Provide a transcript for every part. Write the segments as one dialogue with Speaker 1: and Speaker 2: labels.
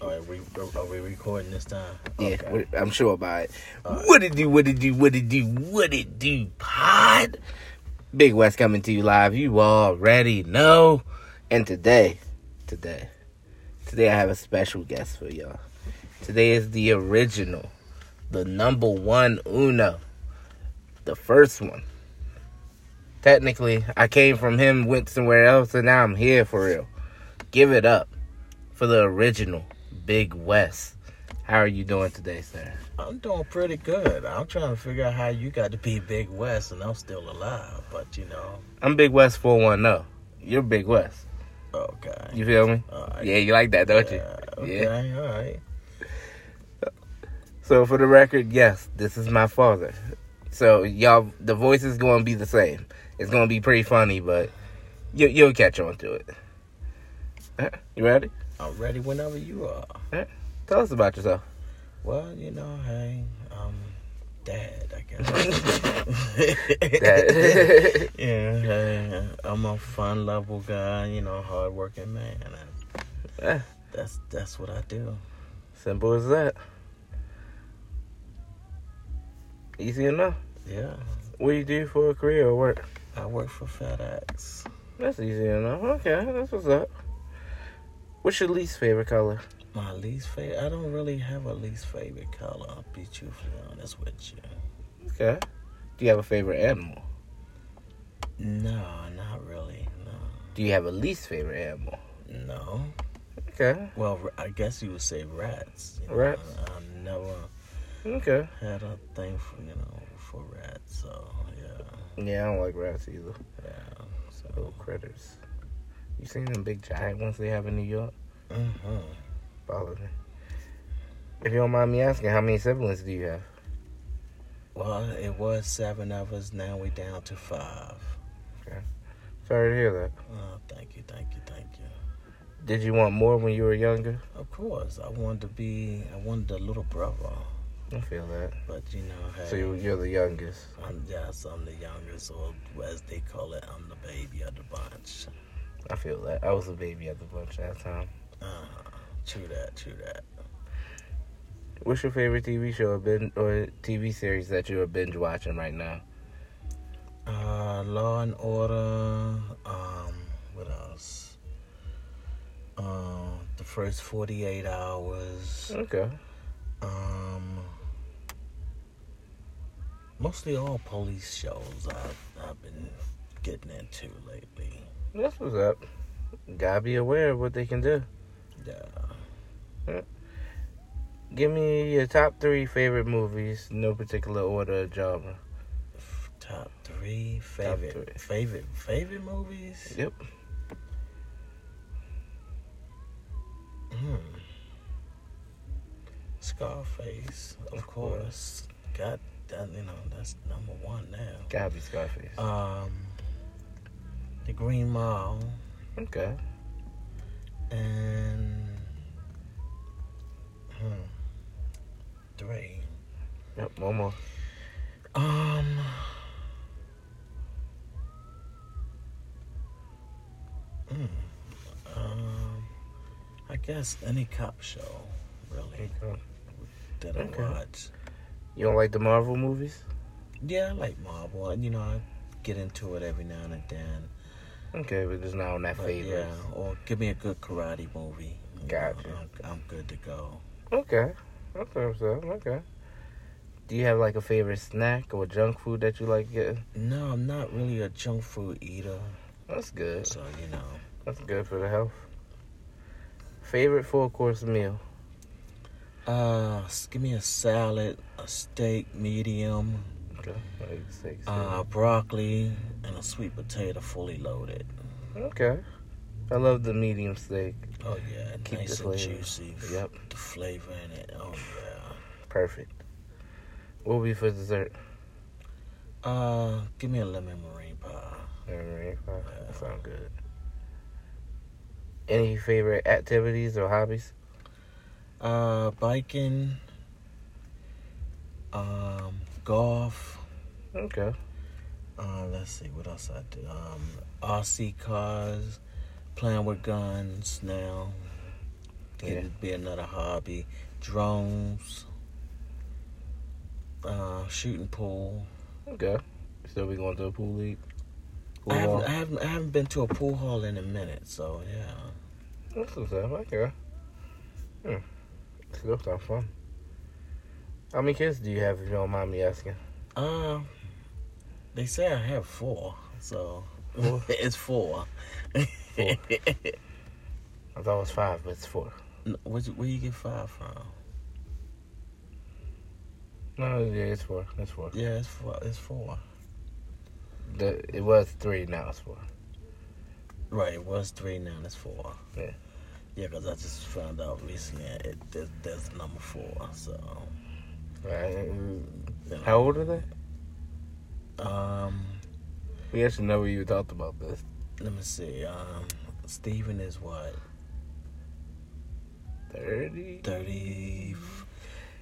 Speaker 1: Right, we, are we recording this time?
Speaker 2: Yeah,
Speaker 1: Okay.
Speaker 2: I'm sure about it. What it do? What it do? What it do? What it do? Pod. Big Wes coming to you live. You already know. And today, today, today I have a special guest for y'all. Today is the original, the number one Uno, the first one. Technically, I came from him, went somewhere else, and now I'm here for real. Give it up for the original Big Wes. How are you doing today, sir?
Speaker 1: I'm doing pretty good. I'm trying to figure out how you got to be Big Wes and I'm still alive. But you know,
Speaker 2: I'm Big Wes 410. You're Big Wes.
Speaker 1: okay.
Speaker 2: You feel me?
Speaker 1: Right.
Speaker 2: Yeah, you like that, don't you?
Speaker 1: Yeah, all right.
Speaker 2: So for the record, yes, this is my father. So y'all, the voice is going to be the same. It's going to be pretty funny, but you, you'll catch on to it. You ready?
Speaker 1: I'm ready whenever you are.
Speaker 2: Tell us about yourself.
Speaker 1: Well, you know, hey, um, dad, I guess.
Speaker 2: Dad.
Speaker 1: yeah, hey, I'm a fun, lovable guy. You know, hardworking man. And
Speaker 2: Eh,
Speaker 1: that's that's what I do.
Speaker 2: Simple as that. Easy enough.
Speaker 1: Yeah,
Speaker 2: What do you do for a career or work?
Speaker 1: I work for FedEx.
Speaker 2: That's easy enough. Okay, that's what's up. What's your least favorite color?
Speaker 1: My least favorite. I don't really have a least favorite color. I'll be truthfully honest with you.
Speaker 2: Okay. Do you have a favorite animal?
Speaker 1: No, not really. No.
Speaker 2: Do you have a least favorite animal?
Speaker 1: No.
Speaker 2: Okay.
Speaker 1: Well, I guess you would say rats. You know,
Speaker 2: Rats?
Speaker 1: I, I never
Speaker 2: Okay.
Speaker 1: had a thing for you know for rats. So yeah,
Speaker 2: Yeah, I don't like rats either.
Speaker 1: yeah. So.
Speaker 2: Little critters. You seen them big giant ones they have in New York?
Speaker 1: hmm
Speaker 2: Bother me. If you don't mind me asking, how many siblings do you have?
Speaker 1: Well, it was seven of us. Now we're down to five. Okay.
Speaker 2: Sorry to hear that.
Speaker 1: Oh, thank you, thank you, thank you.
Speaker 2: Did you want more when you were younger?
Speaker 1: Of course, I wanted to be. I wanted a little brother,
Speaker 2: I feel that.
Speaker 1: but you know, hey,
Speaker 2: So you- you're the youngest.
Speaker 1: I'm yes, I'm the youngest, or as they call it, I'm the baby of the bunch.
Speaker 2: I feel that. I was a baby at the bunch that time.
Speaker 1: Uh, true that, true that.
Speaker 2: What's your favorite TV show or, or TV series that you're binge watching right now?
Speaker 1: Uh, Law and Order. Um, what else? Uh, the first 48 hours.
Speaker 2: Okay.
Speaker 1: Um, mostly all police shows I've, I've been getting into lately.
Speaker 2: That's what's up. Gotta be aware of what they can do.
Speaker 1: Yeah.
Speaker 2: Give me your top three favorite movies, no particular order or genre.
Speaker 1: Top three favorite
Speaker 2: three.
Speaker 1: favorite favorite movies.
Speaker 2: Yep.
Speaker 1: Hmm. Scarface, of,
Speaker 2: Of
Speaker 1: course. Got that. You know that's number one now.
Speaker 2: Gotta be Scarface.
Speaker 1: Um, the Green Mile
Speaker 2: okay.
Speaker 1: and hmm, three.
Speaker 2: Yep, one more.
Speaker 1: Um. hmm, Um, I guess any cop show, really,
Speaker 2: Okay.
Speaker 1: that I
Speaker 2: Okay.
Speaker 1: watch.
Speaker 2: You don't like the Marvel movies?
Speaker 1: Yeah, I like Marvel. You know, I get into it every now and then.
Speaker 2: Okay, but it's not on that favorite.
Speaker 1: yeah, or give me a good karate movie. you know,
Speaker 2: Gotcha.
Speaker 1: I'm, I'm good to go.
Speaker 2: Okay. Okay, so okay. Do you have like a favorite snack or junk food that you like getting?
Speaker 1: No, I'm not really a junk food eater,
Speaker 2: That's good.
Speaker 1: so you know.
Speaker 2: That's good for the health. Favorite four course meal?
Speaker 1: Uh, give me a salad, a steak, medium,
Speaker 2: Okay. Six,
Speaker 1: uh, broccoli, and a sweet potato, fully loaded.
Speaker 2: Okay. I love the medium steak.
Speaker 1: Oh yeah,
Speaker 2: Keep
Speaker 1: nice and juicy.
Speaker 2: Yep.
Speaker 1: The flavor in it. Oh yeah.
Speaker 2: Perfect. What will be for dessert?
Speaker 1: Uh, give me a lemon meringue pie.
Speaker 2: Alright, That sounds good. Any favorite activities or hobbies?
Speaker 1: Uh, biking. Um, golf.
Speaker 2: Okay.
Speaker 1: Uh, let's see what else I do. Um, RC cars, playing with guns now. It'd
Speaker 2: Yeah.
Speaker 1: be another hobby. Drones. Uh, shooting pool.
Speaker 2: Okay. So we going to a pool league? Pool
Speaker 1: I haven't. I haven't I haven't been to a pool hall in a minute, so yeah.
Speaker 2: That's what's up. Okay. Hmm. Still sounds fun. How many kids do you have, if you don't mind me asking?
Speaker 1: Um, they say I have four, so
Speaker 2: Four?
Speaker 1: it's four.
Speaker 2: Four. I thought it was five, but it's four.
Speaker 1: Where where you get five from?
Speaker 2: No, yeah, it's four. It's four.
Speaker 1: Yeah, it's four. It's four.
Speaker 2: The, it was three, now it's four.
Speaker 1: Right, it was three, now it's four.
Speaker 2: Yeah.
Speaker 1: Yeah, because I just found out recently it, there's number four. So,
Speaker 2: Right.
Speaker 1: you know.
Speaker 2: How old are they?
Speaker 1: Um,
Speaker 2: We actually never even talked about this.
Speaker 1: let me see. Um, Steven is what
Speaker 2: 30?
Speaker 1: thirty.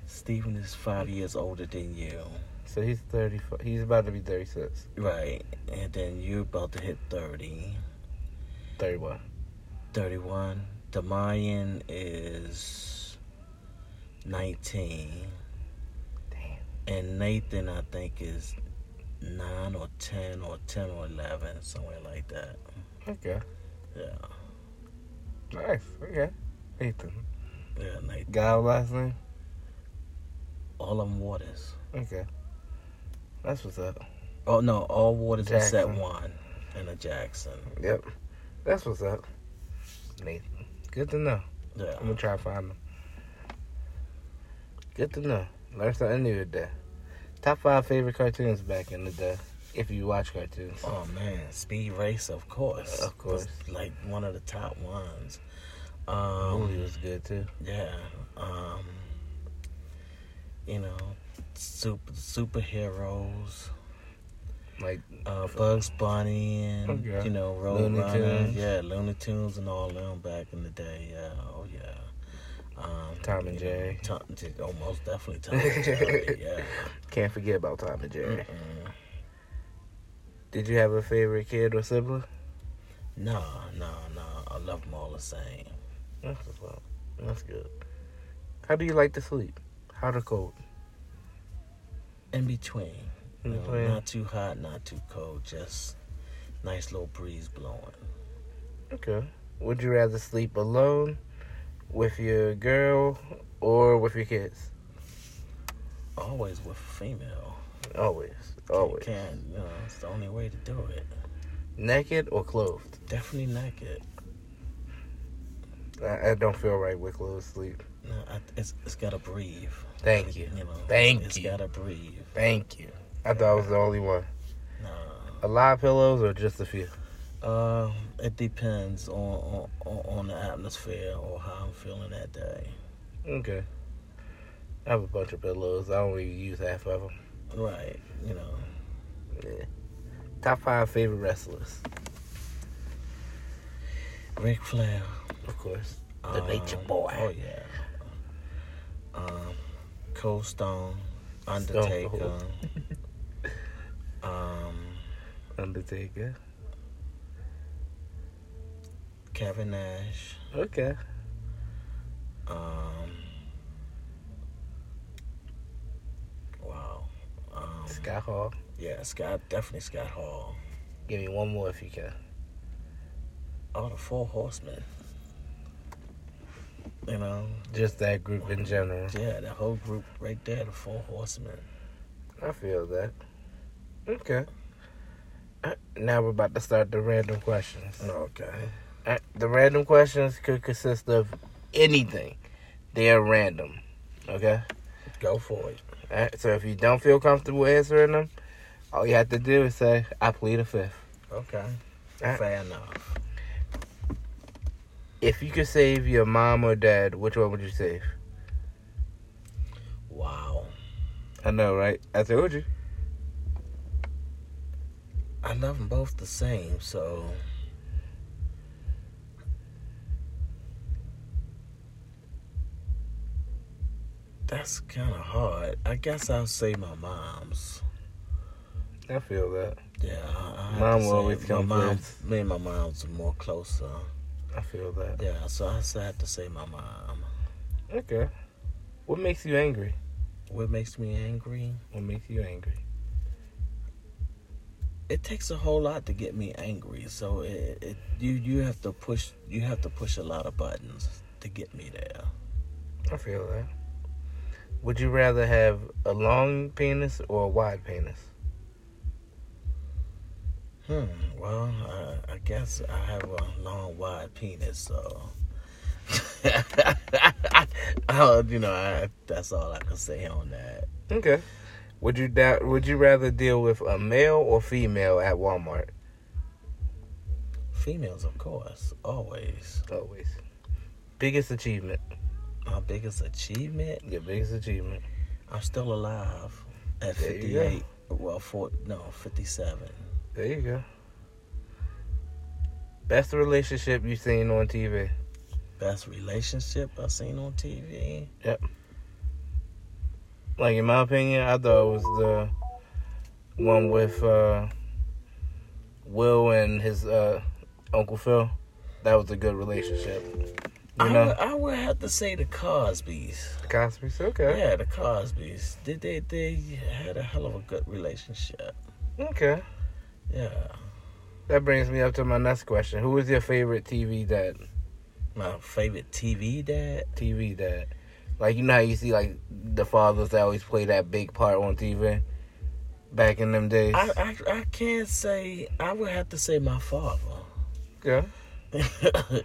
Speaker 1: Steven is five years older than you.
Speaker 2: So he's 30. He's about to be 36.
Speaker 1: Right, and then you're about to hit 30.
Speaker 2: 31.
Speaker 1: 31. Demayan is 19.
Speaker 2: Damn.
Speaker 1: And Nathan, I think, is 9 or 10 or 10 or 11, somewhere like that.
Speaker 2: Okay.
Speaker 1: Yeah.
Speaker 2: Nice. Okay. Nathan.
Speaker 1: Yeah, Nathan.
Speaker 2: Guy last name?
Speaker 1: All of them waters.
Speaker 2: Okay. That's what's up.
Speaker 1: Oh, no, all waters except
Speaker 2: Jackson.
Speaker 1: one. And a Jackson.
Speaker 2: Yep. That's what's up. Nathan. Good to know.
Speaker 1: Yeah.
Speaker 2: I'm gonna try to find them. Good to know. Learn something new today. Top five favorite cartoons back in the day. If you watch cartoons.
Speaker 1: Oh, man. Speed Race, of course.
Speaker 2: Of course.
Speaker 1: Was, like one of the top ones.
Speaker 2: The
Speaker 1: Um,
Speaker 2: movie was good too.
Speaker 1: Yeah. Um you know, super superheroes.
Speaker 2: Like
Speaker 1: Uh Bugs Bunny and
Speaker 2: Okay.
Speaker 1: you know,
Speaker 2: Looney
Speaker 1: Roadrunner.
Speaker 2: Tunes.
Speaker 1: Yeah, Looney Tunes and all them back in the day, yeah. Oh yeah. Um,
Speaker 2: Tom and Jerry.
Speaker 1: Tom, oh, most definitely Tom and Jerry, yeah.
Speaker 2: can't forget about Tom and Jerry.
Speaker 1: Mm-mm.
Speaker 2: Did you have a favorite kid or sibling?
Speaker 1: No, no, no. I love them all the same.
Speaker 2: That's what's up. That's good. How do you like to sleep? Hot or cold?
Speaker 1: In between.
Speaker 2: In
Speaker 1: know,
Speaker 2: between?
Speaker 1: not too hot, not too cold, just nice little breeze blowing.
Speaker 2: Okay. Would you rather sleep alone with your girl or with your kids?
Speaker 1: Always with female.
Speaker 2: Always.
Speaker 1: You
Speaker 2: Always.
Speaker 1: can't, you know, it's the only way to do it.
Speaker 2: Naked or clothed?
Speaker 1: Definitely naked.
Speaker 2: I, I don't feel right with clothed sleep.
Speaker 1: No, I, it's it's gotta breathe.
Speaker 2: Thank you.
Speaker 1: You know,
Speaker 2: Thank
Speaker 1: it's,
Speaker 2: you.
Speaker 1: It's gotta breathe.
Speaker 2: Thank you. I thought I was the only one.
Speaker 1: No,
Speaker 2: A lot of pillows or just a few?
Speaker 1: Uh, it depends on, on on the atmosphere or how I'm feeling that day.
Speaker 2: Okay. I have a bunch of pillows. I don't use half of them.
Speaker 1: Right. You know,
Speaker 2: Yeah. Top five favorite wrestlers,
Speaker 1: Ric Flair.
Speaker 2: of course. The Nature
Speaker 1: um,
Speaker 2: Boy.
Speaker 1: Oh yeah. Um, Cold Stone,
Speaker 2: Stone
Speaker 1: Undertaker.
Speaker 2: Cold.
Speaker 1: um,
Speaker 2: Undertaker.
Speaker 1: Kevin Nash.
Speaker 2: Okay.
Speaker 1: Um, wow. Um,
Speaker 2: Scott Hall.
Speaker 1: yeah, Scott, definitely Scott Hall.
Speaker 2: Give me one more if you can.
Speaker 1: Oh, the Four Horsemen. You know,
Speaker 2: Just that group in general.
Speaker 1: yeah, the whole group right there, the Four Horsemen.
Speaker 2: I feel that. Okay. Uh, Now we're about to start the random questions.
Speaker 1: Okay.
Speaker 2: Uh, The random questions could consist of anything. They are random. Okay?
Speaker 1: Go for it.
Speaker 2: Alright, so if you don't feel comfortable answering them, all you have to do is say, I plead a fifth.
Speaker 1: Okay.
Speaker 2: Uh,
Speaker 1: Fair enough.
Speaker 2: If you could save your mom or dad, which one would you save?
Speaker 1: Wow.
Speaker 2: I know, right? I told you.
Speaker 1: I love them both the same, so. That's kind of hard. I guess I'll say my mom's.
Speaker 2: I feel that.
Speaker 1: Yeah, I, I
Speaker 2: Mom will always
Speaker 1: my
Speaker 2: come
Speaker 1: mom,
Speaker 2: first.
Speaker 1: Me and my mom's are more closer.
Speaker 2: I feel that.
Speaker 1: Yeah, so I s- I had to say my mom.
Speaker 2: Okay. What makes you angry?
Speaker 1: What makes me angry?
Speaker 2: What makes you angry?
Speaker 1: It takes a whole lot to get me angry. So it, it you you have to push you have to push a lot of buttons to get me there.
Speaker 2: I feel that. Would you rather have a long penis or a wide penis?
Speaker 1: Hmm. Well, I, I guess I have a long, wide penis, so. I, you know, I, that's all I can say on that.
Speaker 2: Okay. Would you da- Would you rather deal with a male or female at Walmart?
Speaker 1: Females, of course, always.
Speaker 2: Always. Biggest achievement.
Speaker 1: My biggest achievement,
Speaker 2: Your biggest achievement.
Speaker 1: I'm still alive at
Speaker 2: There
Speaker 1: 58. Well, four, no, 57.
Speaker 2: There you go. Best relationship you've seen on TV.
Speaker 1: Best relationship I've seen on TV. Yep.
Speaker 2: Like in my opinion, I thought it was the one with uh, Will and his uh, Uncle Phil. That was a good relationship. You
Speaker 1: I, would, I would have to say the Cosbys.
Speaker 2: The Cosby's okay.
Speaker 1: Yeah, the Cosbys. They, they, they had a hell of a good relationship.
Speaker 2: Okay.
Speaker 1: Yeah.
Speaker 2: That brings me up to my next question. Who is your favorite TV dad?
Speaker 1: My favorite TV dad.
Speaker 2: TV dad. Like you know how you see like the fathers that always play that big part on TV back in them days.
Speaker 1: I, I I can't say. I would have to say my father.
Speaker 2: yeah.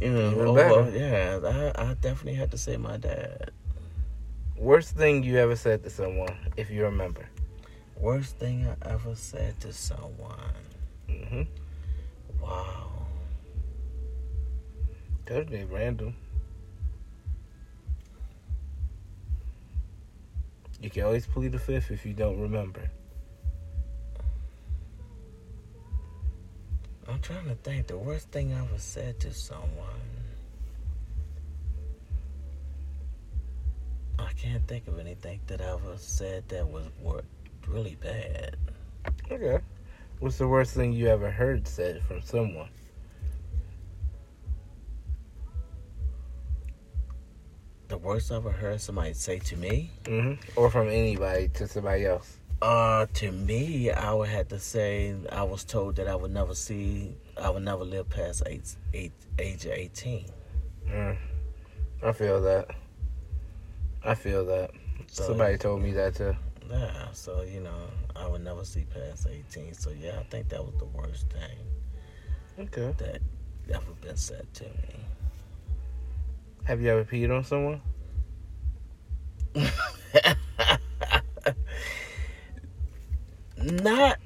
Speaker 1: you know, well, yeah. I, I definitely had to say my dad.
Speaker 2: Worst thing you ever said to someone, if you remember.
Speaker 1: Worst thing I ever said to someone.
Speaker 2: Mm-hmm.
Speaker 1: Wow.
Speaker 2: Totally random. You can always plead the fifth if you don't remember.
Speaker 1: I'm trying to think. The worst thing I ever said to someone. I can't think of anything that I ever said that was really bad.
Speaker 2: Okay. What's the worst thing you ever heard said from someone?
Speaker 1: The worst I ever heard somebody say to me.
Speaker 2: Mm-hmm. Or from anybody to somebody else.
Speaker 1: Uh, to me, I would have to say I was told that I would never see, I would never live past eight, eight, age of eighteen.
Speaker 2: Mm. I feel that. I feel that.
Speaker 1: So,
Speaker 2: Somebody told me that too.
Speaker 1: Yeah, so you know, I would never see past eighteen. So yeah, I think that was the worst thing
Speaker 2: Okay.
Speaker 1: that ever been said to me.
Speaker 2: Have you ever peed on someone?
Speaker 1: not,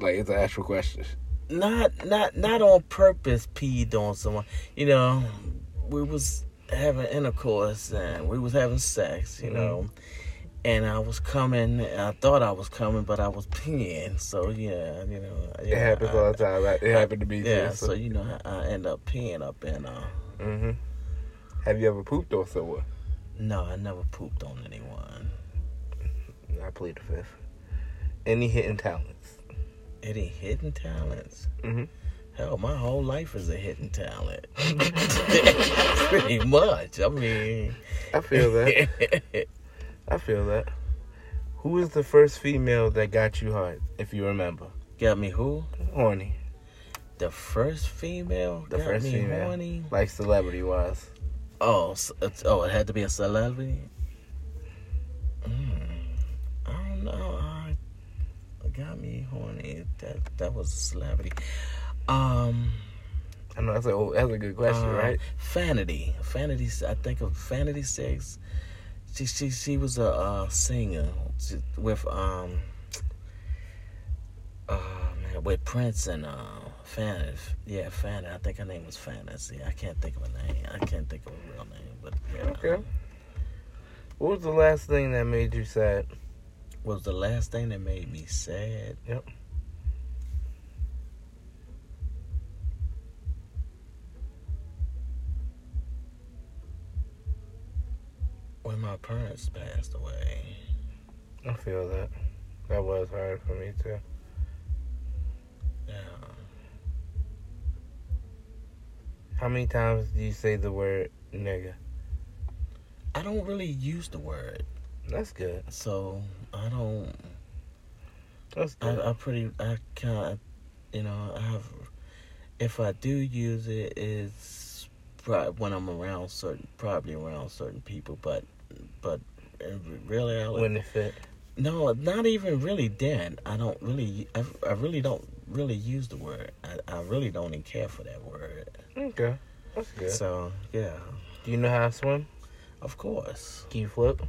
Speaker 2: Like it's an actual question.
Speaker 1: not, not, not on purpose. Peed on someone. You know, we was having intercourse and we was having sex. You
Speaker 2: Mhm.
Speaker 1: know. And I was coming. I thought I was coming, but I was peeing. So yeah, you know,
Speaker 2: It
Speaker 1: yeah,
Speaker 2: happens
Speaker 1: I-
Speaker 2: all the time. It happened to me
Speaker 1: Yeah,
Speaker 2: too.
Speaker 1: so you know, I I end up peeing up in. Uh,
Speaker 2: hmm Have you ever pooped on someone?
Speaker 1: no, I never pooped on anyone.
Speaker 2: I plead the fifth. Any hidden talents?
Speaker 1: Any hidden talents?
Speaker 2: Mhm.
Speaker 1: Hell, my whole life is a hidden talent. Pretty much. I mean,
Speaker 2: I feel that. I feel that. Who is the first female that got you hard, if you remember?
Speaker 1: got me who?
Speaker 2: Horny.
Speaker 1: The first female.
Speaker 2: The
Speaker 1: got
Speaker 2: first
Speaker 1: me
Speaker 2: female.
Speaker 1: horny.
Speaker 2: Like celebrity wise.
Speaker 1: Oh, oh, it had to be a celebrity. Mm, I don't know. Got me horny. That that was a celebrity. Um.
Speaker 2: I know that's a that's a good question,
Speaker 1: Uh,
Speaker 2: right?
Speaker 1: Vanity, Vanity. I think of Vanity Six. She she she was a uh, singer with um. Uh man, with Prince and uh Fanny. Yeah, Fanny. I think her name was Fantasy. I can't think of a name. I can't think of a real name, but yeah.
Speaker 2: Okay. What was the last thing that made you sad?
Speaker 1: Was the last thing that made me sad.
Speaker 2: Yep.
Speaker 1: When my parents passed away.
Speaker 2: I feel that. That was hard for me too.
Speaker 1: Yeah.
Speaker 2: How many times do you say the word nigga?
Speaker 1: I don't really use the word,
Speaker 2: That's good.
Speaker 1: so I don't.
Speaker 2: That's good.
Speaker 1: I, I pretty. I kind of, you know, I have. If I do use it, it's probably when I'm around certain, probably around certain people, but, but uh, really, I
Speaker 2: when it fit.
Speaker 1: No, not even really then. I don't really, I, I really don't really use the word. I, I really don't even care for that word.
Speaker 2: Okay. That's good.
Speaker 1: So, yeah,
Speaker 2: do you know how to swim?
Speaker 1: of course.
Speaker 2: Can you flip?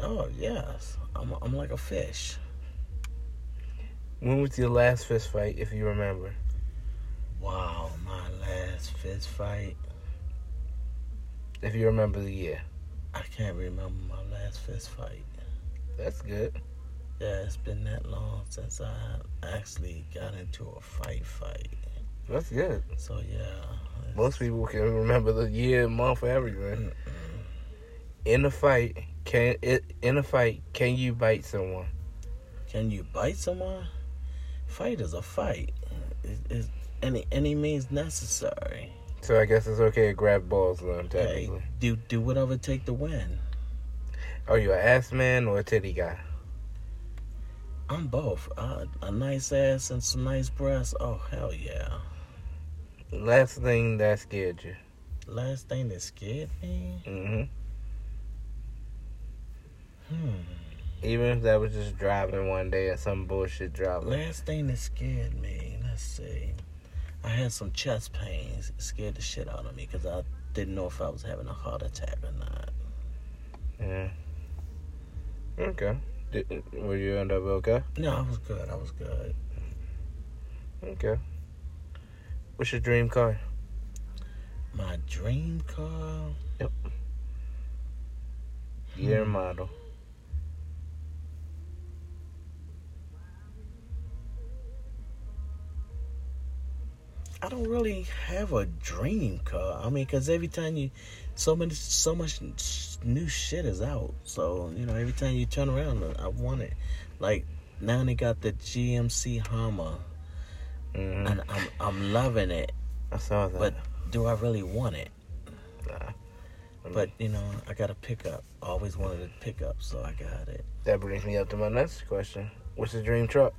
Speaker 1: Oh, yes. I'm, I'm like a fish.
Speaker 2: When was your last fist fight, if you remember?
Speaker 1: Wow, my last fist fight.
Speaker 2: If you remember the year.
Speaker 1: I can't remember my last fist fight.
Speaker 2: That's good.
Speaker 1: Yeah, it's been that long since I actually got into a fight fight.
Speaker 2: That's good.
Speaker 1: So, yeah.
Speaker 2: Most people can remember the year, month, everything.
Speaker 1: Mm-mm.
Speaker 2: In a fight, can it in a fight, can you bite someone?
Speaker 1: Can you bite someone? Fight is a fight. It, it's any any means necessary.
Speaker 2: So I guess it's okay to grab balls then,
Speaker 1: Hey,
Speaker 2: technically.
Speaker 1: do do whatever it take to win.
Speaker 2: Are you an ass man or a titty guy?
Speaker 1: I'm both. Uh, a nice ass and some nice breasts. Oh hell yeah.
Speaker 2: Last thing that scared you.
Speaker 1: Last thing that scared me.
Speaker 2: hmm
Speaker 1: Hmm.
Speaker 2: Even if that was just driving one day or some bullshit driving.
Speaker 1: Last thing that scared me. Let's see. I had some chest pains. It scared the shit out of me because I didn't know if I was having a heart attack or not.
Speaker 2: Yeah. Okay. Did, were you end up okay?
Speaker 1: No, I was good. I was good.
Speaker 2: Okay. What's your dream car?
Speaker 1: My dream car. Yep.
Speaker 2: Year
Speaker 1: Hmm.
Speaker 2: model.
Speaker 1: I don't really have a dream car. I mean, because every time you, so many, so much new shit is out. So you know, every time you turn around, I want it. Like now they got the GMC Hummer,
Speaker 2: hmm
Speaker 1: and I'm I'm loving it.
Speaker 2: I saw that.
Speaker 1: But do I really want it?
Speaker 2: Nah.
Speaker 1: But you know, I got a pickup. Always wanted a pickup, so I got it.
Speaker 2: that brings me up to my next question. What's your dream truck?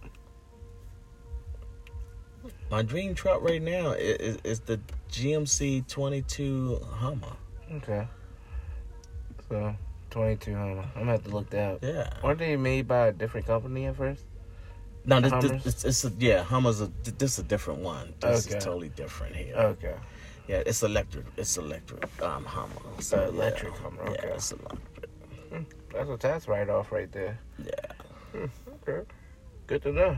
Speaker 1: My dream truck right now is, is, the GMC 22 Hummer.
Speaker 2: Okay. So, 22 Hummer. I'm gonna have to look that up.
Speaker 1: Yeah.
Speaker 2: Weren't they made by a different company at first?
Speaker 1: No, this,
Speaker 2: Hummers?
Speaker 1: this, it's, it's a, yeah, Hummer's a this is a different one. This
Speaker 2: Okay.
Speaker 1: is totally different here.
Speaker 2: Okay.
Speaker 1: Yeah, it's electric. It's electric. Um, Hummer. So,
Speaker 2: electric
Speaker 1: yeah.
Speaker 2: Hummer,
Speaker 1: Yeah,
Speaker 2: okay.
Speaker 1: it's electric.
Speaker 2: That's a tax write off right there.
Speaker 1: Yeah.
Speaker 2: Okay. Good to know.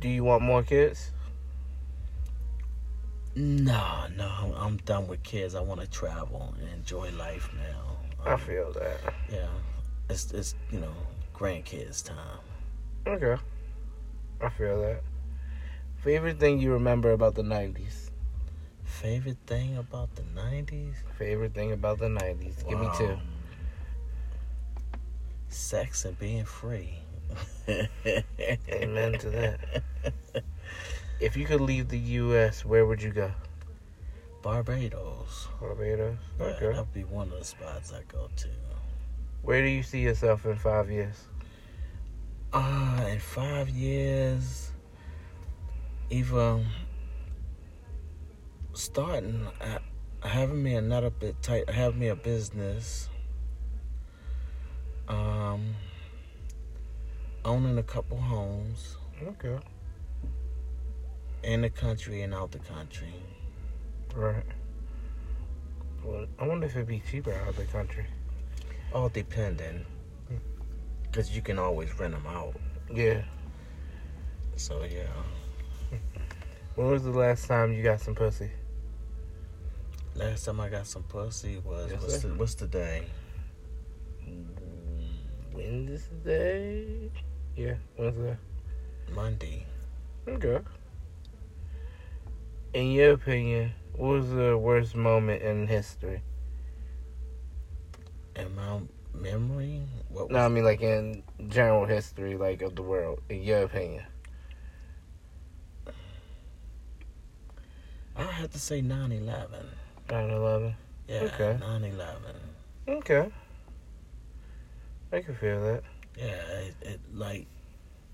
Speaker 2: Do you want more kids?
Speaker 1: No, no, I'm, I'm done with kids. I want to travel and enjoy life now.
Speaker 2: I
Speaker 1: Um,
Speaker 2: feel that.
Speaker 1: yeah, it's it's you know grandkids time.
Speaker 2: Okay. I feel that. Favorite thing you remember about the 90s?
Speaker 1: Favorite thing about the '90s?
Speaker 2: Favorite thing about the 90s? Give me two.
Speaker 1: Sex and being free.
Speaker 2: Amen to that. If you could leave the U.S., where would you go?
Speaker 1: Barbados.
Speaker 2: Barbados.
Speaker 1: Yeah,
Speaker 2: Okay.
Speaker 1: that'd be one of the spots I go to.
Speaker 2: Where do you see yourself in five years?
Speaker 1: Uh, in five years, either starting, uh, having me another bit tight, having me a business, um, owning a couple homes
Speaker 2: Okay.
Speaker 1: in the country and out the country.
Speaker 2: Right. Well, I wonder if it'd be cheaper out of the country.
Speaker 1: All depending, because you can always rent them out.
Speaker 2: Yeah.
Speaker 1: So yeah.
Speaker 2: When was the last time you got some pussy?
Speaker 1: Last time I got some pussy was
Speaker 2: Yes,
Speaker 1: what's, the, what's the day?
Speaker 2: Wednesday? Yeah, Wednesday.
Speaker 1: Monday.
Speaker 2: Okay. In your opinion, what was the worst moment in history?
Speaker 1: In my memory, what was
Speaker 2: No, I mean like in general history, like of the world. In your opinion,
Speaker 1: I have to say 9/11.
Speaker 2: 9/11.
Speaker 1: Yeah,
Speaker 2: Okay.
Speaker 1: 9/11.
Speaker 2: Okay. I can feel that.
Speaker 1: Yeah, it, it like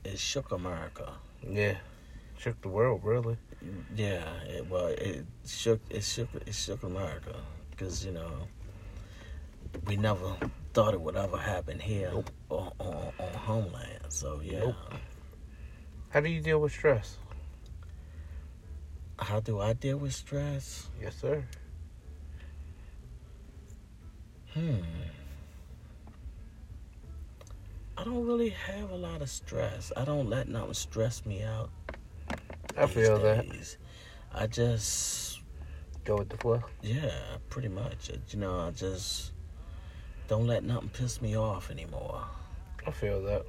Speaker 1: it shook America.
Speaker 2: Yeah. Shook the world, really.
Speaker 1: Yeah, it, well, it shook it shook it shook America because you know we never thought it would ever happen here
Speaker 2: Nope.
Speaker 1: on, on on homeland. So yeah,
Speaker 2: Nope. How do you deal with stress?
Speaker 1: how do I deal with stress?
Speaker 2: Yes, sir.
Speaker 1: Hmm. I don't really have a lot of stress. I don't let nothing stress me out.
Speaker 2: I feel that.
Speaker 1: I just
Speaker 2: Go with the flow.
Speaker 1: Yeah, pretty much. You know, I just don't let nothing piss me off anymore.
Speaker 2: I feel that.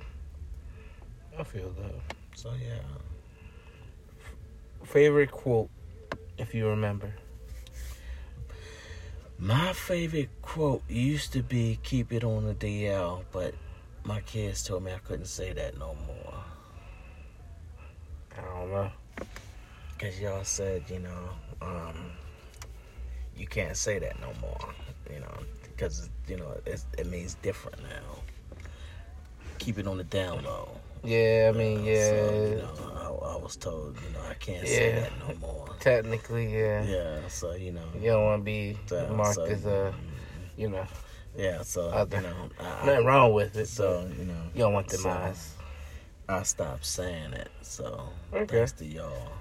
Speaker 2: I feel that.
Speaker 1: So yeah.
Speaker 2: Favorite quote, if you remember.
Speaker 1: My favorite quote used to be keep it on the DL, but my kids told me I couldn't say that no more.
Speaker 2: I don't know.
Speaker 1: Cause y'all said, you know, um, you can't say that no more. You know, because you know it means different now. Keep it on the down low.
Speaker 2: Yeah, I mean,
Speaker 1: Uh,
Speaker 2: yeah.
Speaker 1: So, you know, I, I was told, you know, I can't say that no more.
Speaker 2: Technically, yeah.
Speaker 1: Yeah, so you know.
Speaker 2: You don't want to be
Speaker 1: so-
Speaker 2: marked
Speaker 1: so,
Speaker 2: as a, you know,
Speaker 1: Yeah, so
Speaker 2: Other-
Speaker 1: you know, I,
Speaker 2: nothing wrong with it.
Speaker 1: so you know,
Speaker 2: you don't want the
Speaker 1: so-
Speaker 2: eyes.
Speaker 1: I stopped saying it. So
Speaker 2: Okay.
Speaker 1: thanks to y'all.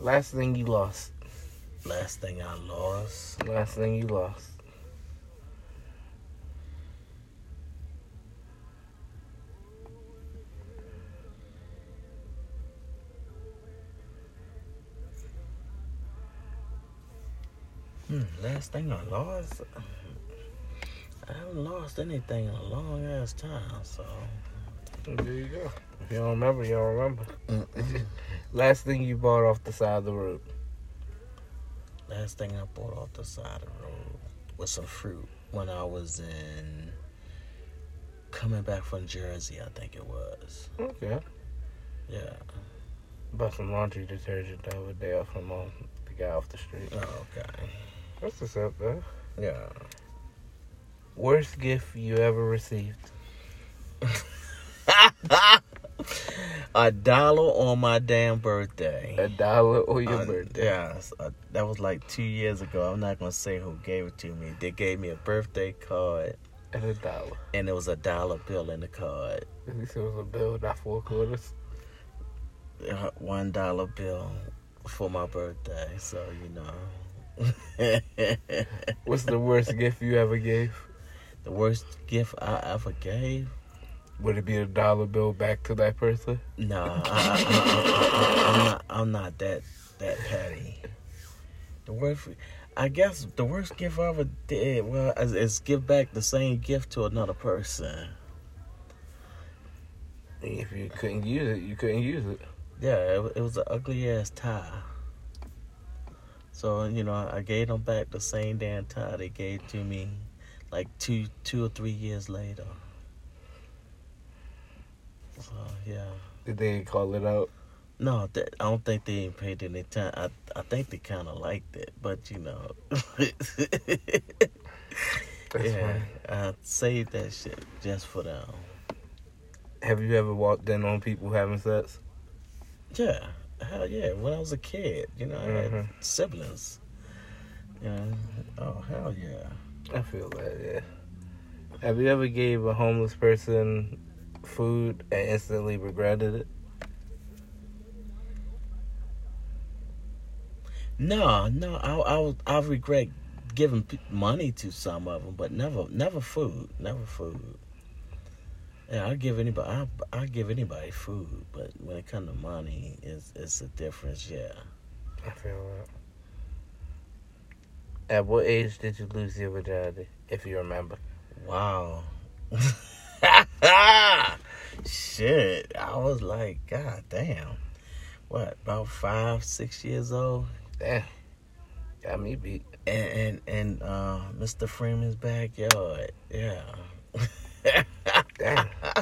Speaker 2: Last thing you lost.
Speaker 1: Last thing I lost.
Speaker 2: Last thing you lost.
Speaker 1: Hmm, last thing I lost. I haven't lost anything in a long ass time. So
Speaker 2: There you go. If you don't remember, you don't remember. Last thing you bought off the side of the road.
Speaker 1: last thing I bought off the side of the road was some fruit when I was in coming back from Jersey. I think it was.
Speaker 2: Okay.
Speaker 1: Yeah.
Speaker 2: Bought some laundry detergent the other day off from um, the guy off the street.
Speaker 1: Oh, okay.
Speaker 2: That's what's up, though.
Speaker 1: Yeah.
Speaker 2: Worst gift you ever received?
Speaker 1: a dollar on my damn birthday.
Speaker 2: A dollar on your
Speaker 1: Uh,
Speaker 2: birthday?
Speaker 1: Yes, uh, that was like two years ago. I'm not gonna say who gave it to me. They gave me a birthday card,
Speaker 2: And a dollar.
Speaker 1: and there was a dollar bill in the card.
Speaker 2: At least it was a bill, not four quarters.
Speaker 1: Uh, One dollar bill for my birthday. So you know.
Speaker 2: What's the worst gift you ever gave?
Speaker 1: The worst gift I ever gave?
Speaker 2: Would it be a dollar bill back to that person?
Speaker 1: No, I, I, am not. I'm not that that petty. The worst, I guess, the worst gift I ever did well is, is give back the same gift to another person.
Speaker 2: If you couldn't use it, you couldn't use it.
Speaker 1: Yeah, it, it was an ugly ass tie. So you know, I gave them back the same damn tie they gave to me, like two, two or three years later. So yeah.
Speaker 2: Did they call it out?
Speaker 1: No, that, I don't think they even paid any time. I I think they kind of liked it, but you know,
Speaker 2: That's
Speaker 1: yeah. I saved that shit just for them.
Speaker 2: Have you ever walked in on people having sex?
Speaker 1: Yeah, hell yeah. When I was a kid, you know, I had
Speaker 2: Mhm.
Speaker 1: siblings. Yeah. Oh hell yeah.
Speaker 2: I feel that, yeah. Have you ever gave a homeless person food and instantly regretted it?
Speaker 1: No, no, I I I regret giving money to some of them, but never never food, never food. Yeah, I give anybody I I give anybody food, but when it comes to money, it's it's a difference. Yeah.
Speaker 2: I feel that. At what age did you lose your virginity, if you remember?
Speaker 1: Wow. Shit, I was like, God damn. What about five, six years old?
Speaker 2: Damn. Got me beat.
Speaker 1: And and, and uh, Mr. Freeman's backyard. Yeah.
Speaker 2: Damn.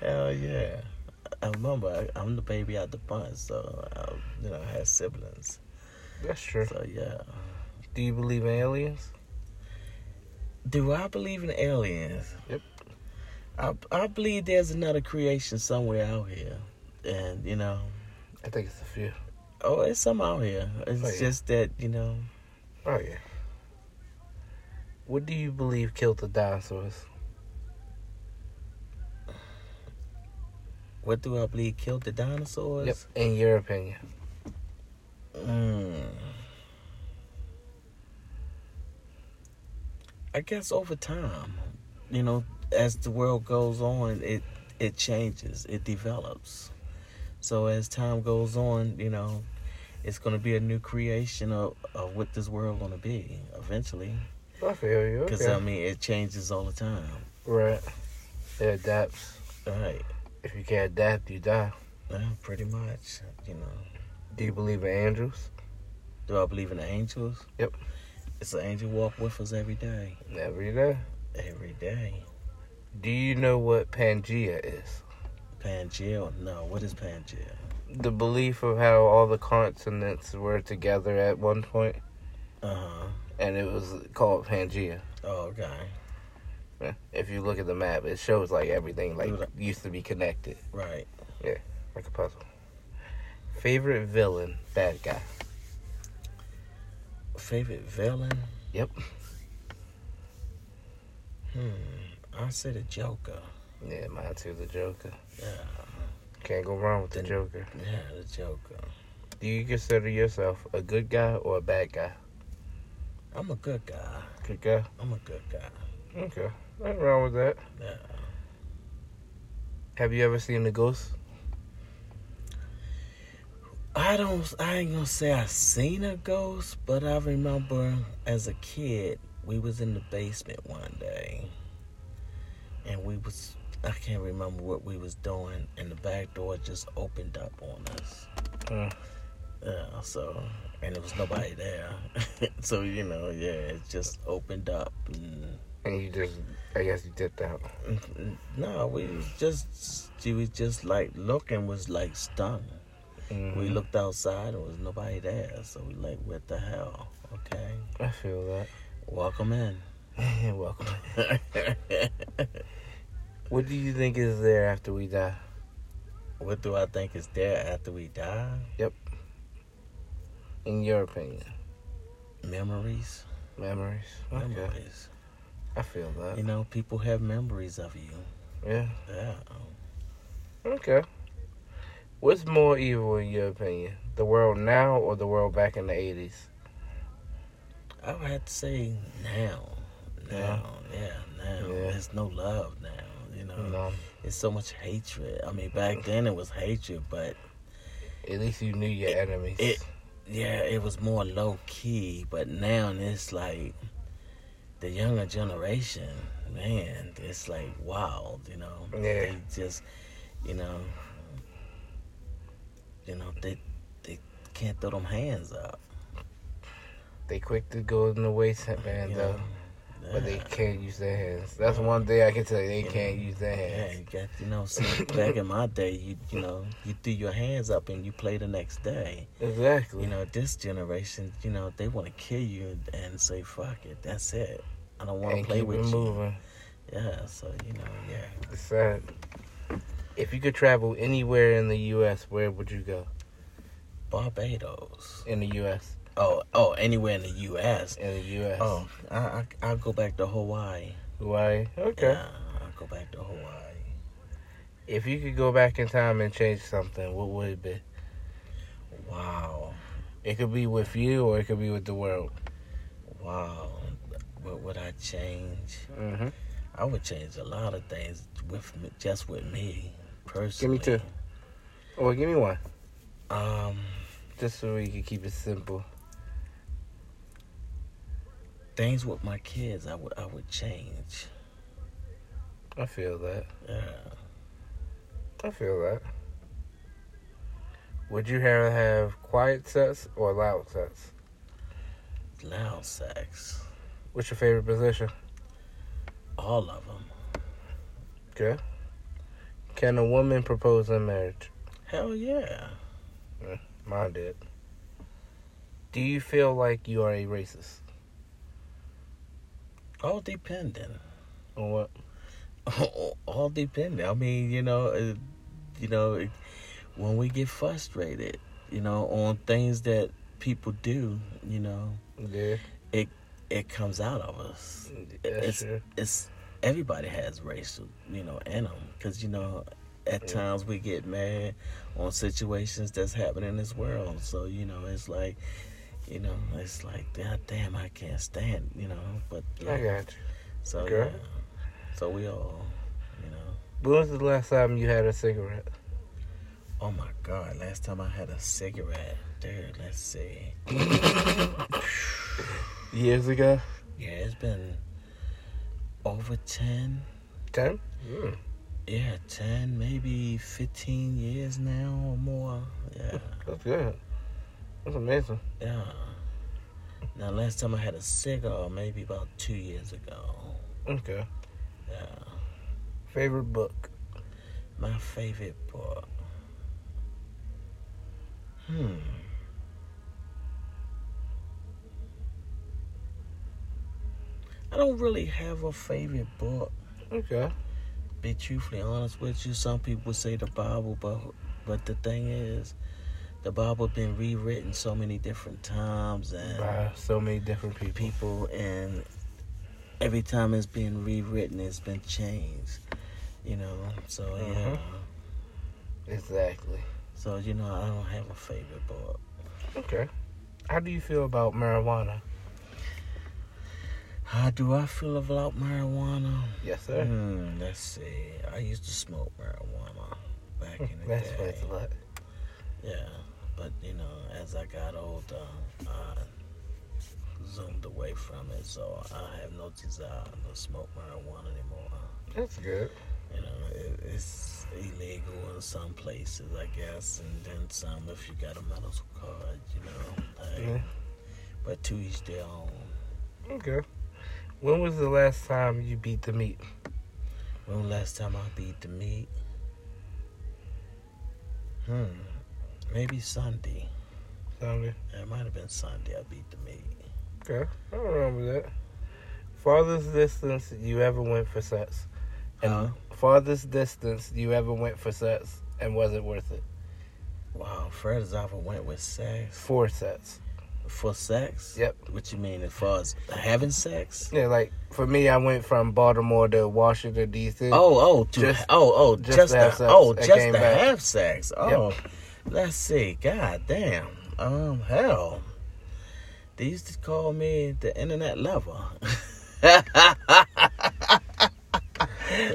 Speaker 1: Hell yeah. I remember I, I'm the baby out the bunch, so I, you know I had siblings.
Speaker 2: That's true.
Speaker 1: So yeah.
Speaker 2: Do you believe in aliens?
Speaker 1: Do I believe in aliens?
Speaker 2: Yep.
Speaker 1: I I believe there's another creation somewhere out here, and you know,
Speaker 2: I think it's a few.
Speaker 1: oh, it's some out here. It's
Speaker 2: Oh, yeah.
Speaker 1: just that you know,
Speaker 2: Oh yeah. What do you believe killed the dinosaurs?
Speaker 1: what do I believe killed the dinosaurs?
Speaker 2: Yep. In your opinion.
Speaker 1: Mm. I guess over time, you know, as the world goes on, it it changes, it develops. So as time goes on, you know, it's going to be a new creation of, of what this world going to be eventually.
Speaker 2: I feel you.
Speaker 1: Because
Speaker 2: Okay.
Speaker 1: I mean, it changes all the time.
Speaker 2: right. It adapts.
Speaker 1: Right.
Speaker 2: If you can't adapt, you die.
Speaker 1: Yeah, pretty much. You know.
Speaker 2: Do you believe in angels?
Speaker 1: Do I believe in angels?
Speaker 2: Yep.
Speaker 1: It's an angel walk with us every day.
Speaker 2: Every day.
Speaker 1: Every day.
Speaker 2: Do you know what Pangea is?
Speaker 1: Pangea? No, what is Pangea?
Speaker 2: The belief of how all the continents were together at one point,
Speaker 1: Uh huh.
Speaker 2: and it was called Pangea.
Speaker 1: Oh, okay.
Speaker 2: If you look at the map, it shows like everything like used to be connected,
Speaker 1: Right.
Speaker 2: Yeah, like a puzzle. Favorite villain, bad guy.
Speaker 1: Favorite villain?
Speaker 2: Yep.
Speaker 1: Hmm. I say the Joker.
Speaker 2: Yeah, mine too. The Joker.
Speaker 1: Yeah.
Speaker 2: Can't go wrong with the
Speaker 1: Then-
Speaker 2: Joker.
Speaker 1: Yeah, the Joker.
Speaker 2: Do you consider yourself a good guy or a bad guy?
Speaker 1: I'm a good guy.
Speaker 2: Good guy.
Speaker 1: I'm a good guy.
Speaker 2: Okay, nothing wrong with that.
Speaker 1: Yeah.
Speaker 2: Have you ever seen the ghost?
Speaker 1: I don't. I ain't gonna say I seen a ghost, but I remember as a kid we was in the basement one day, and we was. I can't remember what we was doing, and the back door just opened up on us.
Speaker 2: Hmm.
Speaker 1: Yeah. So, and there was nobody there. so you know, yeah, it just opened up, and
Speaker 2: And you just, I guess you did that.
Speaker 1: no, we was just. She was just like looking, was like stung.
Speaker 2: Mhm.
Speaker 1: We looked outside and was nobody there, so we like, what the hell? Okay,
Speaker 2: I feel that.
Speaker 1: welcome in.
Speaker 2: Welcome. What do you think is there after we die?
Speaker 1: what do I think is there after we die? Yep.
Speaker 2: In your opinion,
Speaker 1: Memories.
Speaker 2: memories. Okay,
Speaker 1: Memories.
Speaker 2: I feel that.
Speaker 1: You know, people have memories of you.
Speaker 2: Yeah.
Speaker 1: Yeah.
Speaker 2: Okay. What's more evil in your opinion? The world now or the world back in the 80s?
Speaker 1: I would have to say now. Now. Yeah, now.
Speaker 2: Yeah.
Speaker 1: There's no love now. You know,
Speaker 2: No.
Speaker 1: it's so much hatred. I mean, back mm-hmm. then it was hatred, but
Speaker 2: At least you knew your enemies.
Speaker 1: it- yeah, it was more low key, but now it's like the younger generation, man, it's like wild, you know.
Speaker 2: Yeah.
Speaker 1: They just you know you know, they they can't throw them hands up.
Speaker 2: they quick to go in the waistband
Speaker 1: you
Speaker 2: though, but they can't use their hands. That's one thing I can tell you. They can't use their
Speaker 1: Yeah,
Speaker 2: hands.
Speaker 1: you got you know, see back in my day you you know, you threw your hands up and you play the next day.
Speaker 2: Exactly.
Speaker 1: You know, this generation, you know, they want to kill you and say, "Fuck it, that's it. I don't want to play
Speaker 2: keep
Speaker 1: with
Speaker 2: it
Speaker 1: you."
Speaker 2: moving.
Speaker 1: Yeah, so you know, yeah.
Speaker 2: It's sad. If you could travel anywhere in the U.S., where would you go?
Speaker 1: Barbados.
Speaker 2: In the U.S.
Speaker 1: Oh, oh, anywhere in the U.S.
Speaker 2: In the U.S.
Speaker 1: Oh, I, I I'll go back to Hawaii.
Speaker 2: Hawaii. Okay.
Speaker 1: Yeah, I'll go back to Hawaii.
Speaker 2: If you could go back in time and change something, what would it be?
Speaker 1: Wow,
Speaker 2: It could be with you, or it could be with the world.
Speaker 1: wow. What would I change?
Speaker 2: Mm-hmm.
Speaker 1: I would change a lot of things with me, just with me
Speaker 2: Give me two. Or give me one,
Speaker 1: Um,
Speaker 2: just so we can keep it simple.
Speaker 1: things with my kids, I would I would change.
Speaker 2: I feel that.
Speaker 1: Yeah.
Speaker 2: I feel that. Would you rather have quiet sex or loud sex?
Speaker 1: Loud sex.
Speaker 2: What's your favorite position?
Speaker 1: All of them.
Speaker 2: Okay. Can a woman propose in marriage?
Speaker 1: Hell yeah.
Speaker 2: Mine did. Do you feel like you are a racist?
Speaker 1: All dependent.
Speaker 2: On what?
Speaker 1: all dependent. I mean, you know, uh, you know, it- when we get frustrated, you know, on things that people do, you know,
Speaker 2: Yeah.
Speaker 1: it it comes out of us.
Speaker 2: That's
Speaker 1: It's
Speaker 2: true.
Speaker 1: it's everybody has racial, you know, in them because you know, at times we get mad on situations that's happening in this world. So you know, it's like. You know, it's like, God damn, I can't stand, you know. But
Speaker 2: I
Speaker 1: yeah,
Speaker 2: got you.
Speaker 1: so
Speaker 2: Okay.
Speaker 1: yeah, so we all, you know.
Speaker 2: When was the last time you had a cigarette?
Speaker 1: Oh my God! Last time I had a cigarette, dude. Let's see.
Speaker 2: Years ago?
Speaker 1: Yeah, it's been over ten.
Speaker 2: Ten? Mm.
Speaker 1: Yeah, ten, maybe fifteen years now or more. Yeah,
Speaker 2: That's good. That's amazing.
Speaker 1: yeah. Now, last time I had a cigar, maybe about two years ago.
Speaker 2: Okay.
Speaker 1: Yeah,
Speaker 2: Favorite book?
Speaker 1: my favorite book. Hmm. I don't really have a favorite book.
Speaker 2: Okay.
Speaker 1: be truthfully honest with you, some people say the Bible, but but the thing is, the Bible been rewritten so many different times, and
Speaker 2: By so many different people.
Speaker 1: people, and every time it's been rewritten, it's been changed. You know, so yeah.
Speaker 2: Mhm. Exactly.
Speaker 1: So you know, I don't have a favorite book.
Speaker 2: Okay. How do you feel about marijuana?
Speaker 1: How do I feel about marijuana?
Speaker 2: Yes, sir.
Speaker 1: Hmm, let's see. I used to smoke marijuana back in the day.
Speaker 2: That's a lot.
Speaker 1: Yeah, but you know, as I got older, I zoomed away from it, so I have no desire to smoke marijuana anymore.
Speaker 2: That's good.
Speaker 1: You know, it, it's illegal in some places, I guess, and then some if you got a medical card, you know. Like,
Speaker 2: Yeah.
Speaker 1: But to each their own.
Speaker 2: Okay. When was the last time you beat the meat?
Speaker 1: When last time I beat the meat? Hmm, maybe Sunday.
Speaker 2: Sunday.
Speaker 1: It might have been Sunday I beat the meat.
Speaker 2: Okay. I don't remember that. Farthest distance you ever went for sex? And
Speaker 1: Huh?
Speaker 2: farthest distance you ever went for sex and was it worth it?
Speaker 1: Wow, Fred has ever went with sex
Speaker 2: Four sets.
Speaker 1: For sex.
Speaker 2: Yep.
Speaker 1: What you mean as far as having sex?
Speaker 2: Yeah, like for me, I went from Baltimore to Washington D.C.
Speaker 1: Oh, oh, to,
Speaker 2: Just-
Speaker 1: oh, oh,
Speaker 2: just
Speaker 1: just,
Speaker 2: to have sex
Speaker 1: oh, just to
Speaker 2: back.
Speaker 1: have sex. Oh, let's see. God damn. Um, hell, they used to call me the internet lover.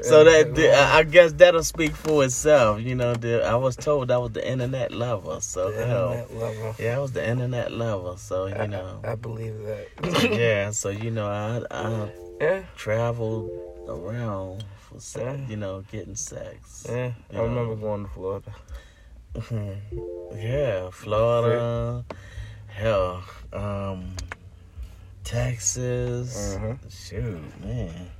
Speaker 1: so that the- I I guess that'll speak for itself. You know, the, I was told I was the internet lover. So
Speaker 2: The
Speaker 1: hell,
Speaker 2: internet lover.
Speaker 1: yeah, I was the internet lover. So you know,
Speaker 2: I, I believe that.
Speaker 1: yeah. So you know, I I
Speaker 2: yeah,
Speaker 1: traveled around for sex,
Speaker 2: Yeah.
Speaker 1: you know, getting sex.
Speaker 2: yeah. I
Speaker 1: know.
Speaker 2: remember going to Florida.
Speaker 1: yeah, Florida, hell, um, Texas.
Speaker 2: Mhm.
Speaker 1: Shoot, man.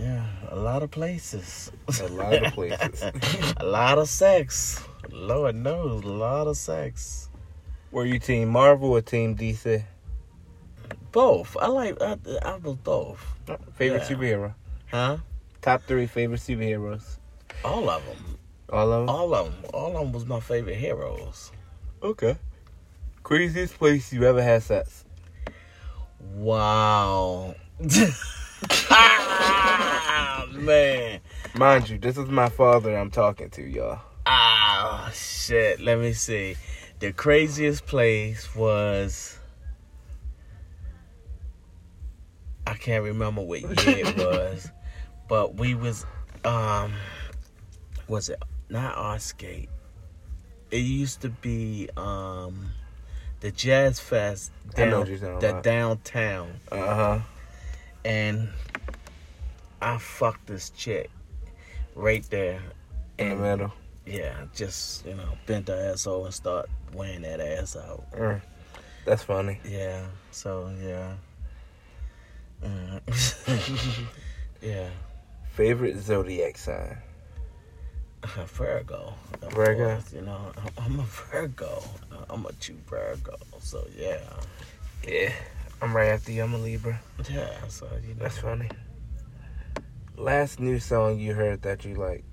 Speaker 1: Yeah, a lot of places.
Speaker 2: A lot of places.
Speaker 1: a lot of sex. Lord knows, a lot of sex.
Speaker 2: Were you Team Marvel or Team DC?
Speaker 1: Both. I like. I, I was both.
Speaker 2: Favorite
Speaker 1: Yeah.
Speaker 2: superhero?
Speaker 1: Huh?
Speaker 2: Top three favorite superheroes?
Speaker 1: All of them.
Speaker 2: All of them.
Speaker 1: All of them. All of them was my favorite heroes.
Speaker 2: Okay. Craziest place you ever had sex?
Speaker 1: Wow. man.
Speaker 2: Mind you, this is my father I'm talking to, y'all.
Speaker 1: Ah, shit. Let me see. The craziest place was. I can't remember what year it was, but we was, um, was it not our skate? It used to be um, the Jazz Fest down,
Speaker 2: what you're talking
Speaker 1: the
Speaker 2: about.
Speaker 1: downtown.
Speaker 2: Uh huh.
Speaker 1: and I fucked this chick right there.
Speaker 2: In the middle.
Speaker 1: yeah, just you know, bent her ass over and start wearing that ass out.
Speaker 2: Mm. That's funny.
Speaker 1: Yeah. So yeah. Mm. yeah.
Speaker 2: Favorite zodiac sign?
Speaker 1: Virgo.
Speaker 2: Virgo?
Speaker 1: course, you know, I'm- I'm a Virgo. I'm a true Virgo. So yeah,
Speaker 2: Yeah. I'm right after you. I'm a Libra.
Speaker 1: yeah. So you know,
Speaker 2: That's funny. Last new song you heard that you like?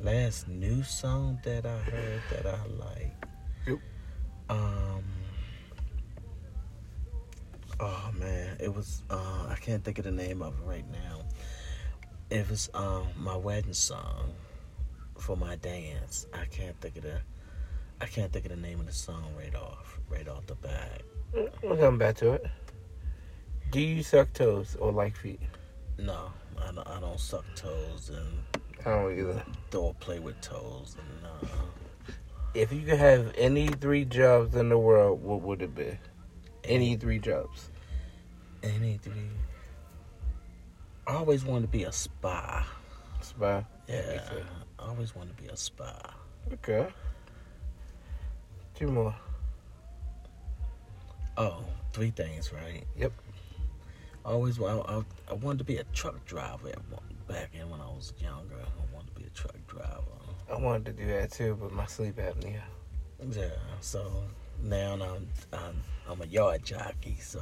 Speaker 1: last new song that I heard that I like.
Speaker 2: Yep.
Speaker 1: Um. Oh man, it was. Uh, I can't think of the name of it right now. It was um my wedding song for my dance. I can't think of the. I can't think of the name of the song right off, right off the bat.
Speaker 2: We'll come back to it. Do you suck toes or like feet?
Speaker 1: No, I don't, I don't suck toes and
Speaker 2: I don't either.
Speaker 1: don't play with toes and uh,
Speaker 2: If you could have any three jobs in the world, what would it be? Any three jobs.
Speaker 1: any three. I always wanted to be a spy.
Speaker 2: Spy.
Speaker 1: Yeah, I always wanted to be a spy.
Speaker 2: Okay. Two more.
Speaker 1: Oh, three things, right?
Speaker 2: Yep.
Speaker 1: I always, I, I, I wanted to be a truck driver back in when I was younger. I wanted to be a truck driver.
Speaker 2: I wanted to do that too, but my sleep apnea.
Speaker 1: Yeah, so now I'm, I'm I'm a yard jockey. So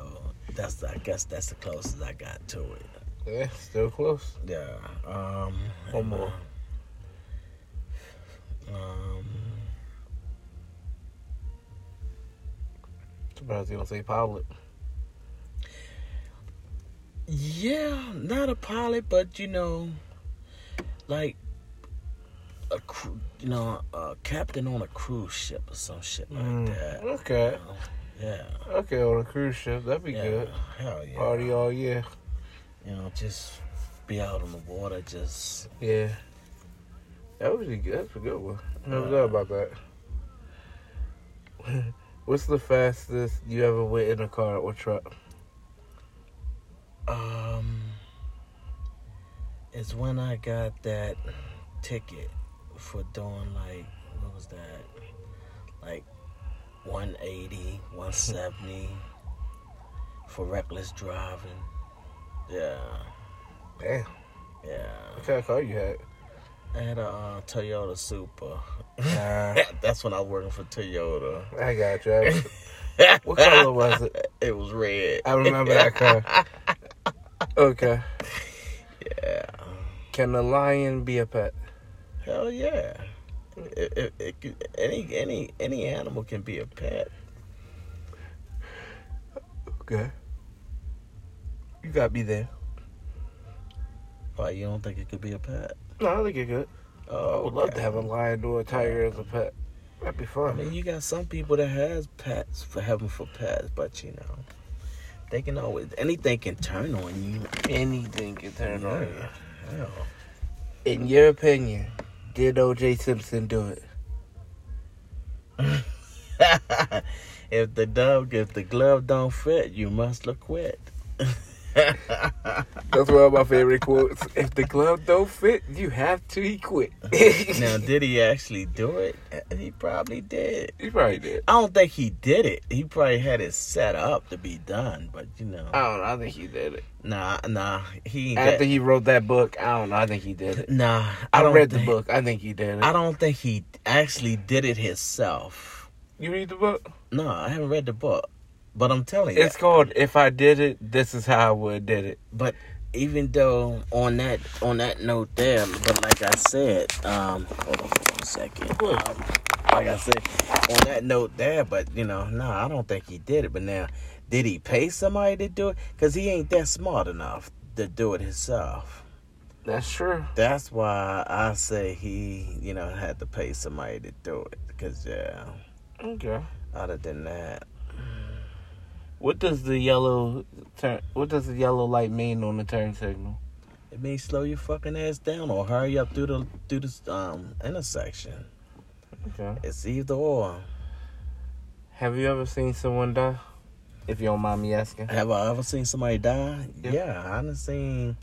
Speaker 1: that's I guess that's the closest I got to it.
Speaker 2: Yeah, still close.
Speaker 1: Yeah. Um.
Speaker 2: One more.
Speaker 1: Um.
Speaker 2: Surprised you don't say pilot.
Speaker 1: Yeah, not a pilot, but you know, like a cru- you know, a captain on a cruise ship or some shit like
Speaker 2: Mm,
Speaker 1: that.
Speaker 2: okay.
Speaker 1: You know? Yeah.
Speaker 2: Okay, on a cruise ship, that'd be
Speaker 1: yeah.
Speaker 2: good.
Speaker 1: Hell yeah.
Speaker 2: Party all year.
Speaker 1: You know, just be out on the water, just
Speaker 2: Yeah. That would be good. That's a good one. I never thought about that. What's the fastest you ever went in a car or truck?
Speaker 1: Um. It's when I got that ticket for doing like what was that? Like 180, 170 for reckless driving. Yeah,
Speaker 2: Damn.
Speaker 1: yeah.
Speaker 2: What kind of car you had?
Speaker 1: I had a uh, Toyota Supra.
Speaker 2: Nah,
Speaker 1: That's when I was working for Toyota.
Speaker 2: I got you. I- What color was it?
Speaker 1: It was red.
Speaker 2: I remember that car. Okay.
Speaker 1: Yeah.
Speaker 2: Can a lion be a pet?
Speaker 1: Hell yeah. It, it, it, could- any any any animal can be a pet.
Speaker 2: Okay. You got me there.
Speaker 1: Why you don't think it could be a pet?
Speaker 2: No, I think you're good. I
Speaker 1: Oh,
Speaker 2: would love to have a lion or a tiger as a pet. That'd be fun.
Speaker 1: I mean, you got some people that has pets for having for pets, but you know, they can always anything can turn on you.
Speaker 2: Anything can turn on you.
Speaker 1: Hell.
Speaker 2: In your opinion, did O.J. Simpson do it?
Speaker 1: if the dog, if the glove don't fit, you must look quit.
Speaker 2: That's one of my favorite quotes. If the glove don't fit, you have to quit.
Speaker 1: now, did he actually do it? He probably did.
Speaker 2: he probably did.
Speaker 1: I don't think he did it. He probably had it set up to be done, but you know,
Speaker 2: I don't know. I think he did it.
Speaker 1: nah, nah, he
Speaker 2: After
Speaker 1: got,
Speaker 2: he wrote that book, I don't know. I think he did it.
Speaker 1: nah.
Speaker 2: I,
Speaker 1: don't
Speaker 2: read the book. I think he did it.
Speaker 1: I don't think he actually did it himself.
Speaker 2: you read the book?
Speaker 1: No, I haven't read the book, but I'm telling you,
Speaker 2: It's called "If I Did It, This Is How I Would Did It."
Speaker 1: But even though on that on that note there, but like I said, um, hold on for one second. Um, like I said, on that note there, but you know, no, I don't think he did it. But now, did he pay somebody to do it? Cause he ain't that smart enough to do it himself.
Speaker 2: That's true.
Speaker 1: That's why I say he, you know, had to pay somebody to do it. Cause yeah,
Speaker 2: Okay.
Speaker 1: other than that,
Speaker 2: What does the yellow turn? What does the yellow light mean on the turn signal?
Speaker 1: it means slow your fucking ass down or hurry up through the through the um intersection.
Speaker 2: Okay.
Speaker 1: It's either or.
Speaker 2: Have you ever seen someone die? If you don't mind me asking.
Speaker 1: Have I ever seen somebody die?
Speaker 2: Yeah.
Speaker 1: Yeah, I done seen.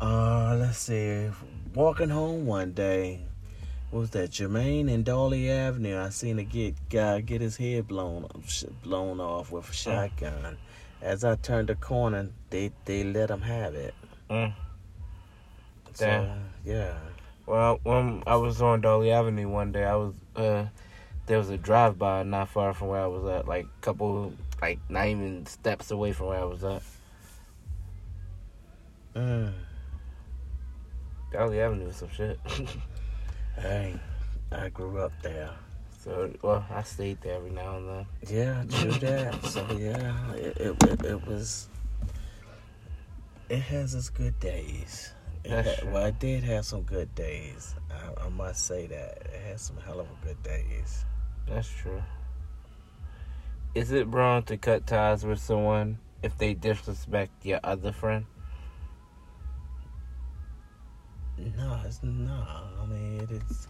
Speaker 1: Uh, let's see. Walking home one day, what was that Jermaine and Dolly Avenue? I seen a get guy get his head blown blown off with a shotgun. As I turned the corner, they they let him have it.
Speaker 2: Mm.
Speaker 1: So yeah,
Speaker 2: Well, when I was on Dolly Avenue one day, I was uh, there was a drive by not far from where I was at, like a couple, like not even steps away from where I was at.
Speaker 1: Mm.
Speaker 2: Dolly Avenue was some shit.
Speaker 1: Hey, I grew up there.
Speaker 2: so, well, I stayed there every now and then.
Speaker 1: Yeah, true that. So yeah, it, it it it was. It has its good days. It
Speaker 2: That's
Speaker 1: had-
Speaker 2: true.
Speaker 1: well, it did have some good days. I, I must say that it had some hell of a good days.
Speaker 2: That's true. Is it wrong to cut ties with someone if they disrespect your other friend?
Speaker 1: No, it's no. I mean, it is.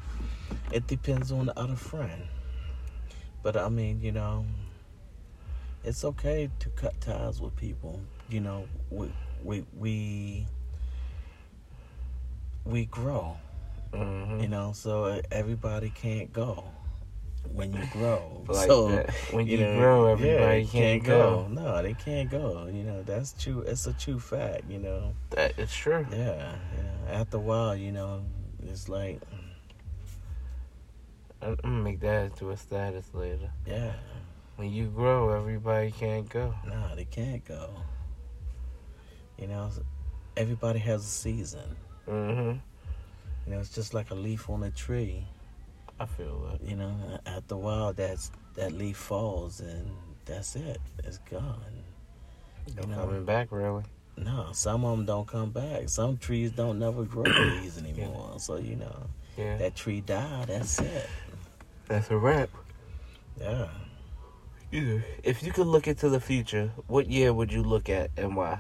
Speaker 1: It depends on the other friend. But I mean, you know, it's okay to cut ties with people. You know, we we we we grow.
Speaker 2: Mm-hmm.
Speaker 1: You know, so everybody can't go when you grow.
Speaker 2: Like
Speaker 1: so
Speaker 2: that. When you
Speaker 1: know,
Speaker 2: grow,
Speaker 1: yeah,
Speaker 2: everybody
Speaker 1: you
Speaker 2: can't go.
Speaker 1: No, they can't go. You know, that's true. It's a true fact. You know.
Speaker 2: That is true.
Speaker 1: Yeah, yeah. After a while, you know, it's like,
Speaker 2: I'm gonna make that into a status later.
Speaker 1: yeah,
Speaker 2: When you grow, everybody can't go.
Speaker 1: no, they can't go. You know, everybody has a season.
Speaker 2: Mm-hmm.
Speaker 1: You know, it's just like a leaf on a tree.
Speaker 2: I feel that.
Speaker 1: You know, after a while, that's that leaf falls and that's it. It's gone.
Speaker 2: No
Speaker 1: know.
Speaker 2: coming back, really.
Speaker 1: No, some of them don't come back. Some trees don't never grow leaves anymore. So you know,
Speaker 2: Yeah.
Speaker 1: that tree died. That's it.
Speaker 2: That's a wrap.
Speaker 1: Yeah.
Speaker 2: If you could look into the future, what year would you look at and why?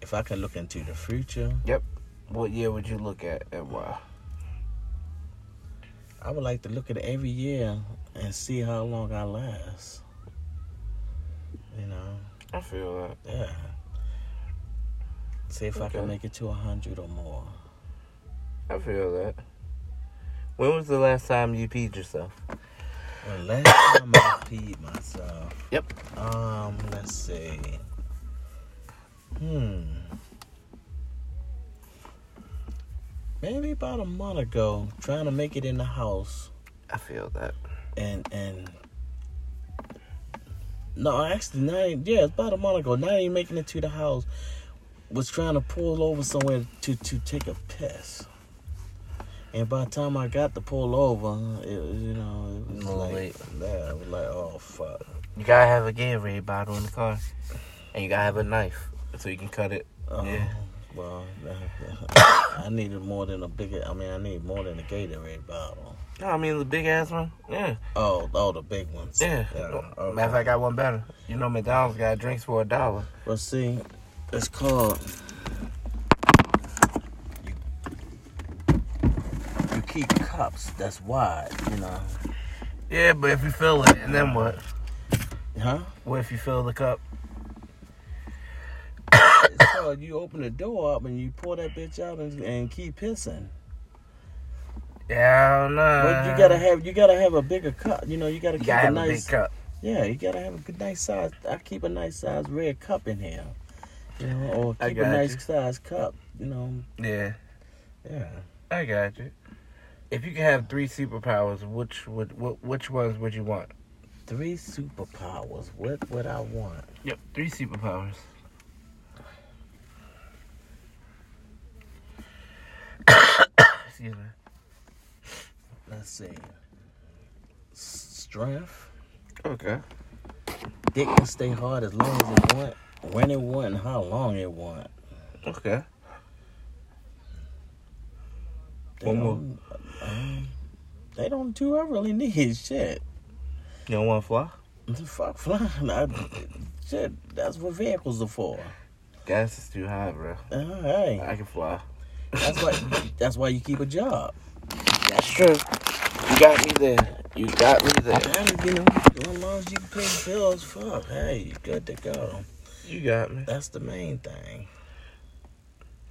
Speaker 1: If I could look into the future, Yep.
Speaker 2: What year would you look at and why?
Speaker 1: I would like to look at it every year and see how long I last. You know,
Speaker 2: I feel that.
Speaker 1: yeah. See if I can make it to a hundred or more.
Speaker 2: I feel that. When was the last time you peed yourself?
Speaker 1: Well, last time I peed myself.
Speaker 2: Yep.
Speaker 1: Um, let's see. Hmm. Maybe about a month ago, trying to make it in the house,
Speaker 2: I feel that.
Speaker 1: and and. No, actually, not even, yeah, it's about a month ago. Not even making it to the house. Was trying to pull over somewhere to to take a piss. And by the time I got to pull over, it was, you know, it was like,
Speaker 2: late.
Speaker 1: yeah, it was like, oh fuck.
Speaker 2: You gotta have a Gatorade bottle in the car, and you gotta have a knife so you can cut it.
Speaker 1: Oh,
Speaker 2: Yeah.
Speaker 1: Well, I needed more than a bigger. I mean, I need more than a Gatorade bottle.
Speaker 2: No, I mean the big ass one. Yeah,
Speaker 1: Oh, oh, the big ones.
Speaker 2: yeah.
Speaker 1: okay.
Speaker 2: Matter of fact, I got one better. You know, McDonald's got drinks for a dollar.
Speaker 1: Well, see, it's called. You, you keep cups that's wide, you know.
Speaker 2: Yeah, but if you fill it, and then what?
Speaker 1: Huh?
Speaker 2: What if you fill the cup?
Speaker 1: You open the door up and you pull that bitch out and, and keep pissing.
Speaker 2: Yeah, I don't know.
Speaker 1: But you gotta have you gotta have a bigger cup. You know, you gotta
Speaker 2: You
Speaker 1: keep
Speaker 2: gotta
Speaker 1: a nice.
Speaker 2: a cup.
Speaker 1: Yeah, you gotta have a good nice size. I keep a nice size red cup in here. You know, or keep a nice
Speaker 2: you.
Speaker 1: size cup. You know,
Speaker 2: Yeah,
Speaker 1: yeah.
Speaker 2: I got you. If you could have three superpowers, which would what, which ones would you want?
Speaker 1: Three superpowers. What would I want?
Speaker 2: Yep, three superpowers. Excuse me.
Speaker 1: Let's see. Strength.
Speaker 2: Okay.
Speaker 1: Dick can stay hard as long as it want, when it want, and how long it want.
Speaker 2: Okay.
Speaker 1: They
Speaker 2: One more.
Speaker 1: don't, um, they don't do. I really need shit.
Speaker 2: You don't want to fly?
Speaker 1: Fuck flying. I, shit. That's what vehicles are for.
Speaker 2: Gas is too high, bro.
Speaker 1: Uh, hey,
Speaker 2: I can fly.
Speaker 1: That's why. That's why you keep a job.
Speaker 2: That's true. You got me there. You got me there.
Speaker 1: You know, as long as you can pay the bills, fuck, hey, you good to go.
Speaker 2: You got me.
Speaker 1: That's the main thing.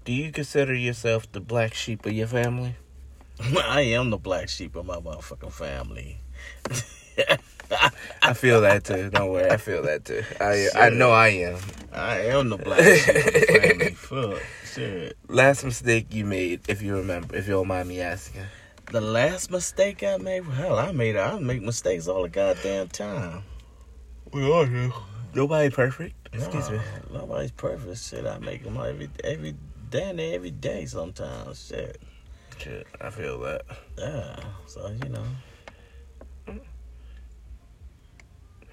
Speaker 2: Do you consider yourself the black sheep of your family?
Speaker 1: I am the black sheep of my motherfucking family.
Speaker 2: I feel that too. Don't worry, I feel that too. I I know I am.
Speaker 1: I am the black sheep of the family. Fuck, shit.
Speaker 2: Last mistake you made, if you remember, if you don't mind me asking.
Speaker 1: The last mistake I made, hell, I made I make mistakes all the goddamn time.
Speaker 2: We all do. Nobody perfect. Excuse me.
Speaker 1: Nobody's perfect. Shit, I make them every every day and every day sometimes. Shit.
Speaker 2: Shit, I feel that.
Speaker 1: Yeah. So you know.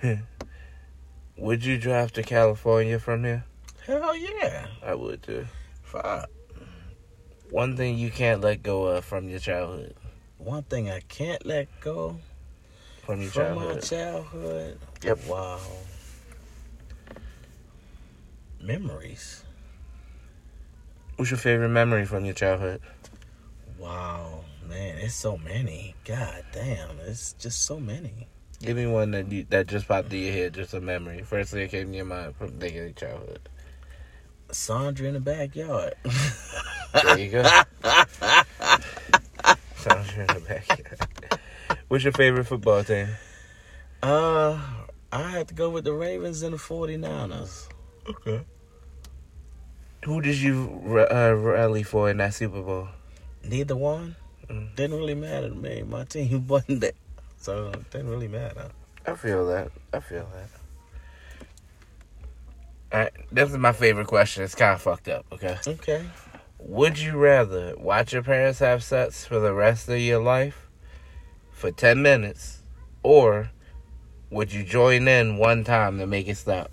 Speaker 2: Would you drive to California from here?
Speaker 1: Hell yeah.
Speaker 2: I would too.
Speaker 1: Fuck.
Speaker 2: One thing you can't let go of from your childhood.
Speaker 1: One thing I can't let go
Speaker 2: From your
Speaker 1: from my
Speaker 2: childhood.
Speaker 1: childhood.
Speaker 2: Yep.
Speaker 1: Wow. Memories.
Speaker 2: What's your favorite memory from your childhood?
Speaker 1: Wow, man, it's so many. God damn, it's just so many.
Speaker 2: Give me one that you, that just popped in your head, just a memory. First thing that came to your mind from thinking of your childhood.
Speaker 1: Sandra in the backyard.
Speaker 2: There you go. Sandra in the backyard. What's your favorite football team?
Speaker 1: uh, I had to go with the Ravens and the 49ers.
Speaker 2: Okay. Who did you uh, rally for in that Super Bowl?
Speaker 1: Neither one.
Speaker 2: Mm.
Speaker 1: Didn't really matter to me. My team wasn't there. So it didn't really matter.
Speaker 2: I feel that. I feel that. Alright, this is my favorite question. It's kind of fucked up, okay?
Speaker 1: Okay.
Speaker 2: Would you rather watch your parents have sex for the rest of your life for 10 minutes, or would you join in one time to make it stop?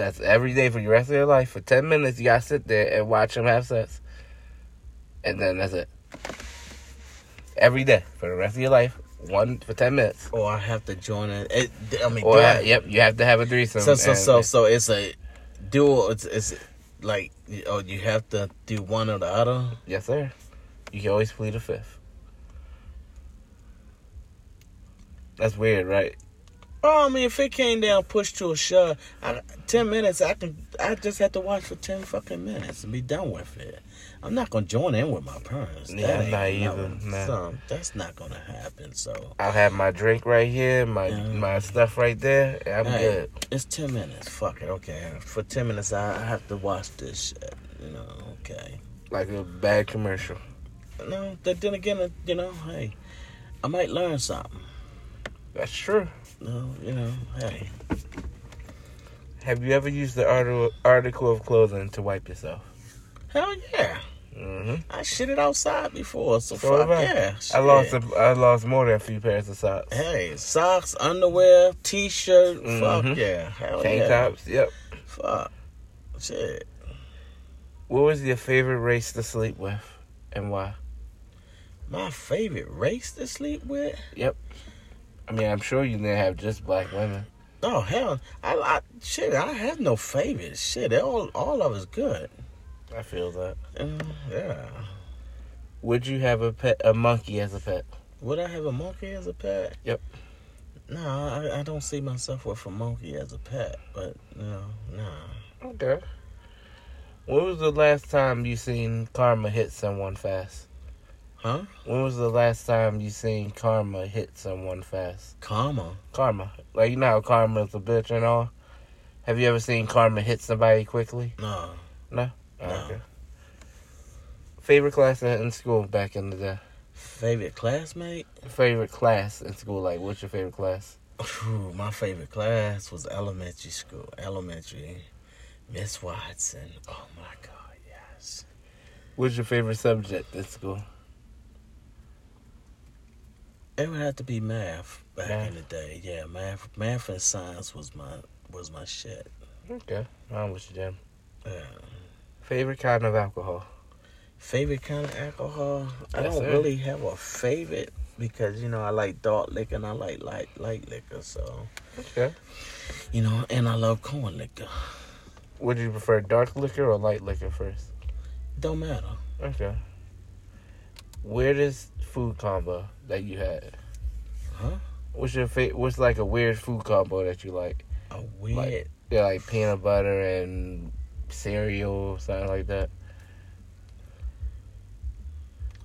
Speaker 2: That's every day for the rest of your life. For 10 minutes, you gotta sit there and watch them have sex. And then that's it. Every day for the rest of your life, one for 10 minutes.
Speaker 1: Or I have to join it. it I mean,
Speaker 2: Or,
Speaker 1: I-
Speaker 2: yep, you have to have a threesome.
Speaker 1: So so so so it's a dual. It's it's like oh you have to do one or the other.
Speaker 2: Yes, sir. You can always plead a fifth. That's weird, right?
Speaker 1: Oh, I mean, if it came down push to a shove, I, ten minutes, I can. I just have to watch for ten fucking minutes and be done with it. I'm not gonna join in with my parents.
Speaker 2: Yeah,
Speaker 1: That
Speaker 2: I'm
Speaker 1: ain't
Speaker 2: not either, nah.
Speaker 1: So, that's not gonna happen. So
Speaker 2: I'll have my drink right here, my
Speaker 1: Yeah.
Speaker 2: my stuff right there, I'm
Speaker 1: Hey,
Speaker 2: good.
Speaker 1: It's ten minutes. Fuck it. Okay, for ten minutes, I, I have to watch this shit. You know. Okay.
Speaker 2: Like a bad commercial.
Speaker 1: No, but then again, uh, you know, hey, I might learn something.
Speaker 2: That's true.
Speaker 1: No, you know, hey.
Speaker 2: Have you ever used the article article of clothing to wipe yourself?
Speaker 1: Hell yeah.
Speaker 2: Mm-hmm.
Speaker 1: I shit it outside before, so,
Speaker 2: So
Speaker 1: fuck yeah.
Speaker 2: I lost
Speaker 1: shit.
Speaker 2: a, I lost more than a few pairs of socks.
Speaker 1: Hey, socks, underwear, t-shirt,
Speaker 2: Mhm.
Speaker 1: fuck yeah. Hell
Speaker 2: Tank
Speaker 1: yeah.
Speaker 2: tops. Yep.
Speaker 1: Fuck. Shit.
Speaker 2: What was your favorite race to sleep with, and why?
Speaker 1: My favorite race to sleep with?
Speaker 2: I mean, I'm sure you didn't have just black women.
Speaker 1: Oh hell, I, I shit. I have no favorites. Shit, all all of us good.
Speaker 2: I feel that.
Speaker 1: Uh, yeah.
Speaker 2: Would you have a pet, a monkey as a pet?
Speaker 1: Would I have a monkey as a pet?
Speaker 2: Yep.
Speaker 1: No, I, I don't see myself with a monkey as a pet. But no, nah.
Speaker 2: Okay. When was the last time you seen karma hit someone fast?
Speaker 1: Huh?
Speaker 2: When was the last time you seen karma hit someone fast?
Speaker 1: Karma.
Speaker 2: Karma. Like, you know how karma is a bitch and all? Have you ever seen karma hit somebody quickly?
Speaker 1: No.
Speaker 2: No.
Speaker 1: No.
Speaker 2: Okay. Favorite class in school back in the day?
Speaker 1: Favorite classmate?
Speaker 2: Favorite class in school? Like, what's your favorite class?
Speaker 1: My favorite class was elementary school. Elementary. Miss Watson. Oh my God, yes.
Speaker 2: What's your favorite subject in school?
Speaker 1: It would have to be math back
Speaker 2: Math.
Speaker 1: in the day. Yeah, math, math and science was my was my shit.
Speaker 2: Okay. I'm with you, Jim.
Speaker 1: Yeah.
Speaker 2: Favorite kind of alcohol?
Speaker 1: Favorite kind of alcohol? I don't
Speaker 2: sir.
Speaker 1: really have a favorite because you know I like dark liquor and I like light light liquor. So
Speaker 2: Okay.
Speaker 1: you know, and I love corn liquor.
Speaker 2: Would you prefer dark liquor or light liquor first?
Speaker 1: Don't matter.
Speaker 2: Okay. Weirdest food combo that you had?
Speaker 1: Huh?
Speaker 2: What's your favorite? What's like a weird food combo that you like?
Speaker 1: A weird.
Speaker 2: Yeah, like peanut butter and cereal, or something like that.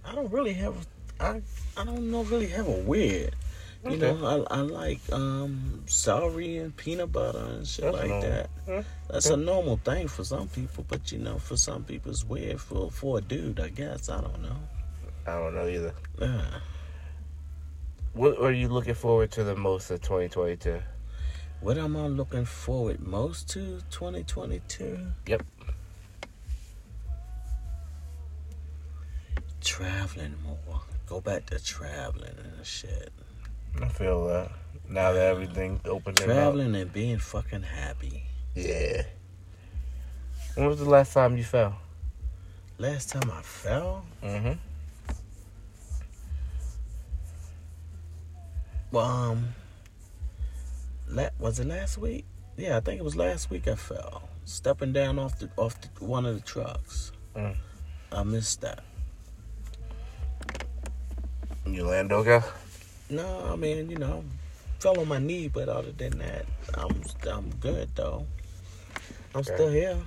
Speaker 1: I don't really have. I I don't know really have a weird. You
Speaker 2: Okay.
Speaker 1: know, I, I like um celery and peanut butter and shit
Speaker 2: That's
Speaker 1: like
Speaker 2: normal.
Speaker 1: that.
Speaker 2: Yeah.
Speaker 1: That's a normal thing for some people, but you know, for some people it's weird. For for a dude, I guess I don't know.
Speaker 2: I don't know either. What are you looking forward to the most of 2022?
Speaker 1: What am I looking forward most to 2022?
Speaker 2: Yep.
Speaker 1: Traveling more. Go back to traveling and shit.
Speaker 2: I feel that. Now that everything opened up.
Speaker 1: Traveling and being fucking happy.
Speaker 2: Yeah. When was the last time you fell?
Speaker 1: Last time I fell,
Speaker 2: Mm-hmm.
Speaker 1: Um, la- was it last week? Yeah, I think it was last week I fell, stepping down off the off the, one of the trucks.
Speaker 2: Mm.
Speaker 1: I missed that.
Speaker 2: You land okay?
Speaker 1: No, I mean, you know, fell on my knee, but other than that, I'm I'm good though. I'm
Speaker 2: Okay.
Speaker 1: still here,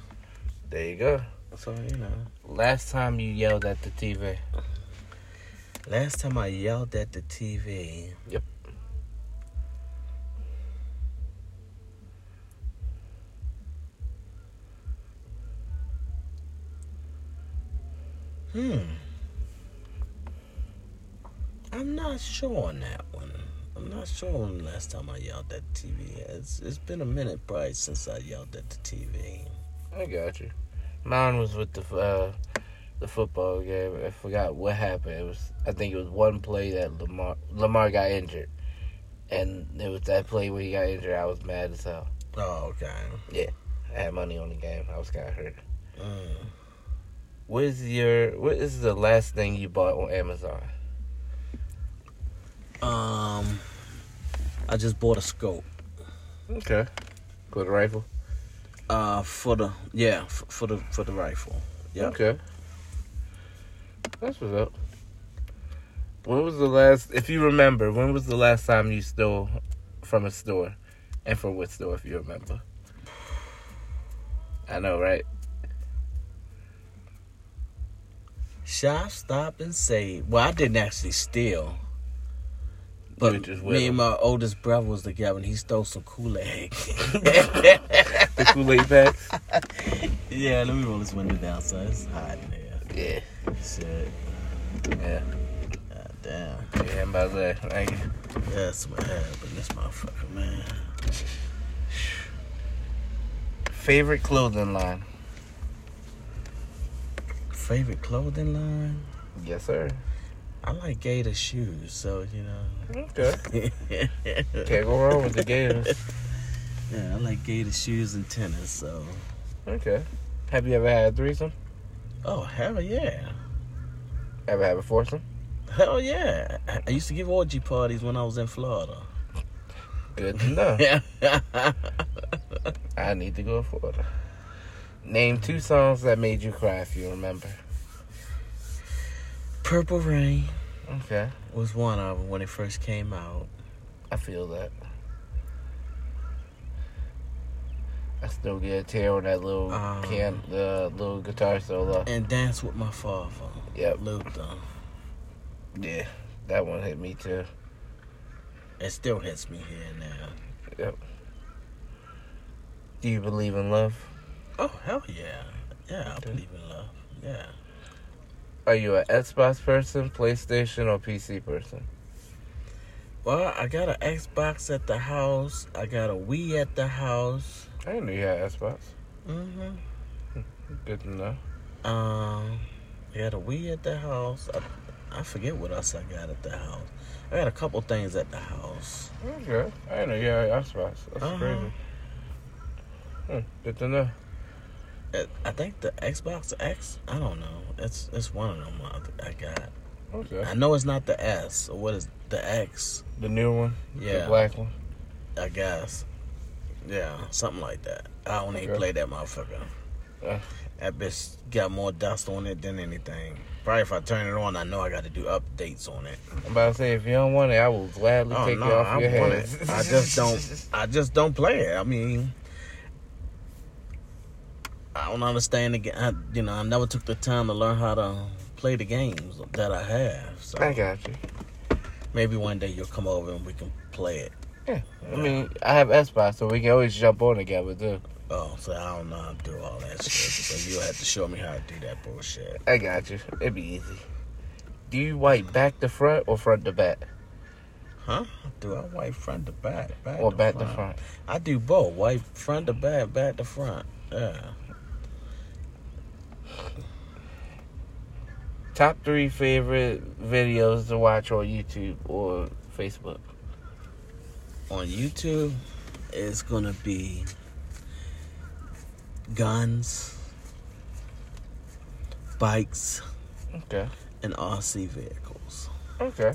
Speaker 2: There you go.
Speaker 1: so you know.
Speaker 2: Last time you yelled at the TV.
Speaker 1: Last time I yelled at the TV.
Speaker 2: Yep.
Speaker 1: Hmm. I'm not sure on that one. I'm not sure on the last time I yelled at the TV. It's it's been a minute probably since I yelled at the TV.
Speaker 2: I got you. Mine was with the uh, the football game. I forgot what happened. It was I think it was one play that Lamar Lamar got injured, and it was that play where he got injured. I was mad as hell.
Speaker 1: Oh, okay.
Speaker 2: Yeah, I had money on the game. I was kind of hurt.
Speaker 1: Mm.
Speaker 2: What is your what is the last thing you bought on Amazon?
Speaker 1: Um, I just bought a scope.
Speaker 2: Okay. For the rifle.
Speaker 1: Uh, for the yeah, for, for the for the rifle. Yeah.
Speaker 2: Okay. That's what's up. When was the last, if you remember, when was the last time you stole from a store? And from what store, if you remember? I know, right?
Speaker 1: Shop, stop, and say. Well, I didn't actually steal. But me
Speaker 2: him.
Speaker 1: and my oldest brother was together, and he stole some Kool Aid.
Speaker 2: The Kool Aid packs?
Speaker 1: yeah, let me roll this window down, so it's hot in there.
Speaker 2: Yeah.
Speaker 1: Shit.
Speaker 2: Yeah.
Speaker 1: God damn.
Speaker 2: Yeah, I'm about that. Thank you.
Speaker 1: That's what happened. This motherfucker, man.
Speaker 2: Favorite clothing line?
Speaker 1: Favorite clothing line?
Speaker 2: Yes, sir.
Speaker 1: I like Gator shoes, so you know.
Speaker 2: Okay. Can't go wrong with the Gators.
Speaker 1: Yeah, I like Gator shoes and tennis. So,
Speaker 2: Okay. Have you ever had a threesome?
Speaker 1: oh hell yeah,
Speaker 2: Ever had a foursome?
Speaker 1: hell yeah. I used to give orgy parties when I was in Florida.
Speaker 2: Good to know.
Speaker 1: Yeah.
Speaker 2: I need to go for it. Name two songs that made you cry if you remember.
Speaker 1: Purple Rain
Speaker 2: Okay.
Speaker 1: was one of them when it first came out.
Speaker 2: I feel that. I still get a tear on that little
Speaker 1: Um,
Speaker 2: can, the little guitar solo.
Speaker 1: And Dance with My Father.
Speaker 2: Yep.
Speaker 1: Luther.
Speaker 2: Yeah, that one hit me too.
Speaker 1: It still hits me here now.
Speaker 2: Yep. Do you believe in love?
Speaker 1: Oh hell yeah, yeah. I believe in love. Yeah.
Speaker 2: Are you an Xbox person, PlayStation, or PC person?
Speaker 1: Well, I got an Xbox at the house. I got a Wii at the house.
Speaker 2: I didn't know you had Xbox.
Speaker 1: Mm-hmm.
Speaker 2: Good to know.
Speaker 1: Um, I got a Wii at the house. I, I forget what else I got at the house. I got a couple things at the house.
Speaker 2: Okay. I didn't know you had Xbox. That's
Speaker 1: Uh-huh.
Speaker 2: crazy. Hmm, good to know.
Speaker 1: I think the Xbox X. I don't know. It's it's one of them I, I got.
Speaker 2: Okay.
Speaker 1: I know it's not the S. What is the X?
Speaker 2: The new one?
Speaker 1: Yeah.
Speaker 2: The black one?
Speaker 1: I guess. Yeah, something like that. I don't even play that motherfucker.
Speaker 2: Yeah.
Speaker 1: That bitch got more dust on it than anything. Probably if I turn it on, I know I got to do updates on it.
Speaker 2: I'm about to say, if you don't want it, I will gladly
Speaker 1: Oh
Speaker 2: take
Speaker 1: no,
Speaker 2: it off
Speaker 1: I
Speaker 2: your hands.
Speaker 1: I just don't. I just don't play it. I mean, I don't understand the game. I, you know, I never took the time to learn how to play the games that I have. So
Speaker 2: I got you.
Speaker 1: Maybe one day you'll come over and we can play it.
Speaker 2: Yeah. I mean, I have Xbox, so we can always jump on together too.
Speaker 1: Oh, so I don't know how to do all that shit. So you'll have to show me how to do that bullshit.
Speaker 2: I got you. It'd be easy. Do you wipe back to front or front to back?
Speaker 1: Huh? Do I wipe front to back? back
Speaker 2: Or
Speaker 1: to
Speaker 2: back
Speaker 1: front?
Speaker 2: to front?
Speaker 1: I do both. Wipe front to back, back to front. Yeah.
Speaker 2: Top three favorite videos to watch on YouTube or Facebook.
Speaker 1: On YouTube, it's gonna be guns, bikes,
Speaker 2: Okay.
Speaker 1: and RC vehicles.
Speaker 2: Okay.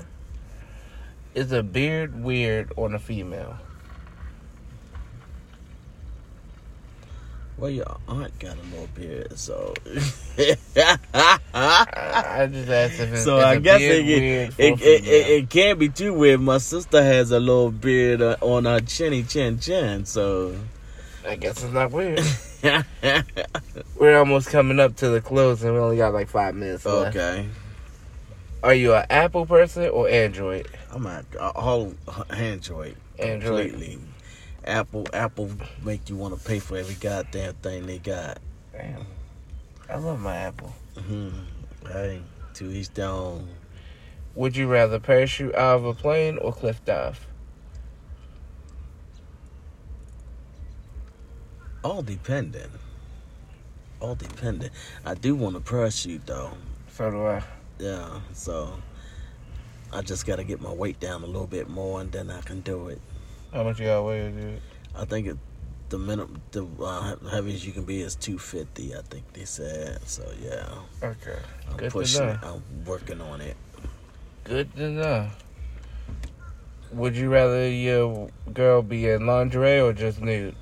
Speaker 2: Is a beard weird on a female?
Speaker 1: Well, your aunt got a little beard, so.
Speaker 2: I, just asked if it's,
Speaker 1: so I guess it,
Speaker 2: weird
Speaker 1: it, it, it, can't be too weird. My sister has a little beard uh, on her chinny chin chin, so.
Speaker 2: I guess it's not weird. We're almost coming up to the close, and we only got like five minutes left.
Speaker 1: okay.
Speaker 2: Are you an Apple person or Android?
Speaker 1: I'm uh, all Android,
Speaker 2: Android.
Speaker 1: completely. Apple, Apple make you want to pay for every goddamn thing they got.
Speaker 2: Damn. I love my Apple.
Speaker 1: hmm Hey, to each their own.
Speaker 2: Would you rather parachute out of a plane or cliff dive?
Speaker 1: All dependent. All dependent. I do want a parachute though.
Speaker 2: So do I.
Speaker 1: Yeah, so I just got to get my weight down a little bit more, and then I can do it.
Speaker 2: How much you got weigh, dude?
Speaker 1: I think it, the minimum, the uh, heaviest you can be is two fifty. I think they said. So yeah,
Speaker 2: Okay.
Speaker 1: I'm
Speaker 2: Good to
Speaker 1: pushing
Speaker 2: know.
Speaker 1: it. I'm working on it.
Speaker 2: Good to know. Would you rather your girl be in lingerie or just nude?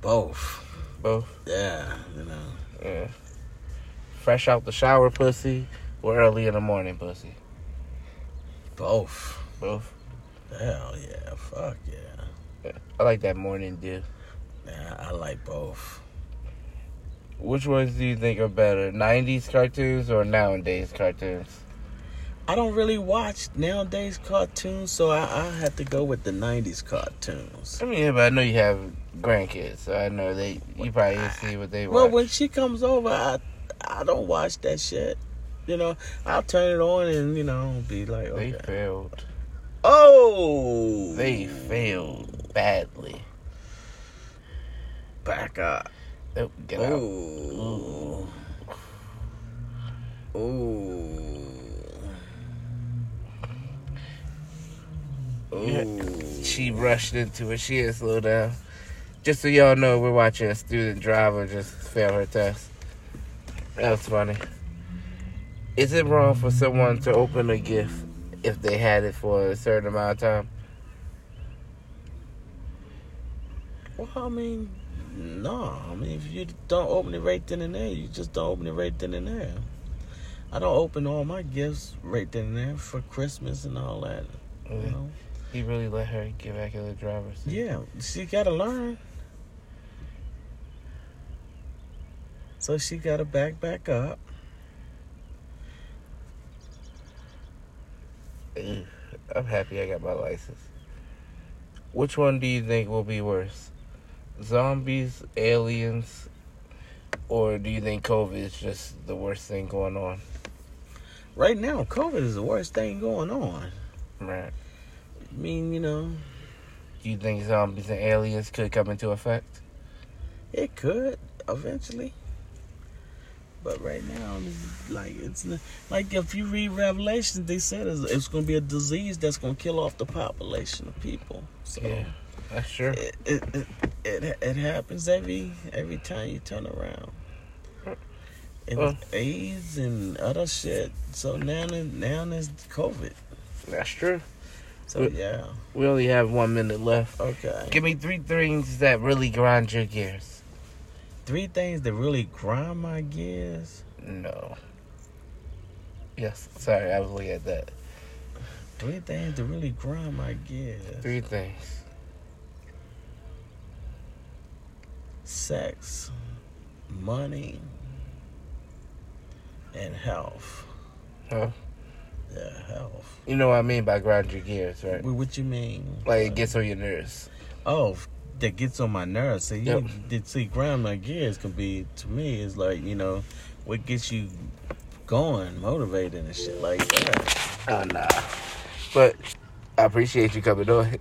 Speaker 1: Both.
Speaker 2: Both.
Speaker 1: Yeah, you know.
Speaker 2: Yeah. Fresh out the shower pussy or early in the morning pussy?
Speaker 1: Both.
Speaker 2: Both.
Speaker 1: Hell yeah. Fuck yeah.
Speaker 2: I like that morning dew.
Speaker 1: Yeah, I like both.
Speaker 2: Which ones do you think are better, 90s cartoons or nowadays cartoons?
Speaker 1: I don't really watch nowadays cartoons, so I, I had to go with the '90s cartoons.
Speaker 2: I mean, yeah, but I know you have grandkids, so I know they. You probably see what they watch.
Speaker 1: Well, when she comes over, I I don't watch that shit. You know, I'll turn it on and you know be like,
Speaker 2: they
Speaker 1: okay.
Speaker 2: failed.
Speaker 1: Oh,
Speaker 2: They failed badly.
Speaker 1: back up.
Speaker 2: Oh, get out.
Speaker 1: Oh, oh,
Speaker 2: Yeah.
Speaker 1: oh.
Speaker 2: She rushed into it. She didn't slow down. Just so y'all know, we're watching a student driver just fail her test. That was funny. Is it wrong for someone to open a gift if they had it for a certain amount of time?
Speaker 1: Well, I mean, no. I mean, if you don't open it right then and there, you just don't open it right then and there. I don't open all my gifts right then and there for Christmas and all that. You know?
Speaker 2: He really let her get back in the driver's seat.
Speaker 1: Yeah, she got to learn. So she got to back back up.
Speaker 2: I'm happy I got my license. Which one do you think will be worse? Zombies, aliens, or do you think COVID is just the worst thing going on?
Speaker 1: Right now, COVID is the worst thing going on.
Speaker 2: Right.
Speaker 1: I mean, you know,
Speaker 2: Do you think zombies and aliens could come into effect?
Speaker 1: it could eventually. But right now, like it's like if you read Revelations, they said it's, it's going to be a disease that's going to kill off the population of people. So
Speaker 2: Yeah, that's true.
Speaker 1: it, it it it it happens every every time you turn around. And
Speaker 2: Well-
Speaker 1: AIDS and other shit. So now now there's COVID.
Speaker 2: That's true.
Speaker 1: So
Speaker 2: Well-
Speaker 1: yeah,
Speaker 2: We only have one minute left.
Speaker 1: okay.
Speaker 2: Give me three things that really grind your gears.
Speaker 1: Three things that really grind my gears.
Speaker 2: No. Yes, sorry, I was looking at that.
Speaker 1: Three things that really grind my gears.
Speaker 2: Three things.
Speaker 1: Sex, money, and health.
Speaker 2: Huh?
Speaker 1: Yeah, hell?
Speaker 2: You know what I mean by grind your gears, right?
Speaker 1: What, what you mean?
Speaker 2: Like it gets on your nerves.
Speaker 1: Oh, that gets on my nerves. See,
Speaker 2: Yep.
Speaker 1: you did see grind my gears can be to me is like you know what gets you going, motivated and shit like that.
Speaker 2: Oh nah. But I appreciate you coming on.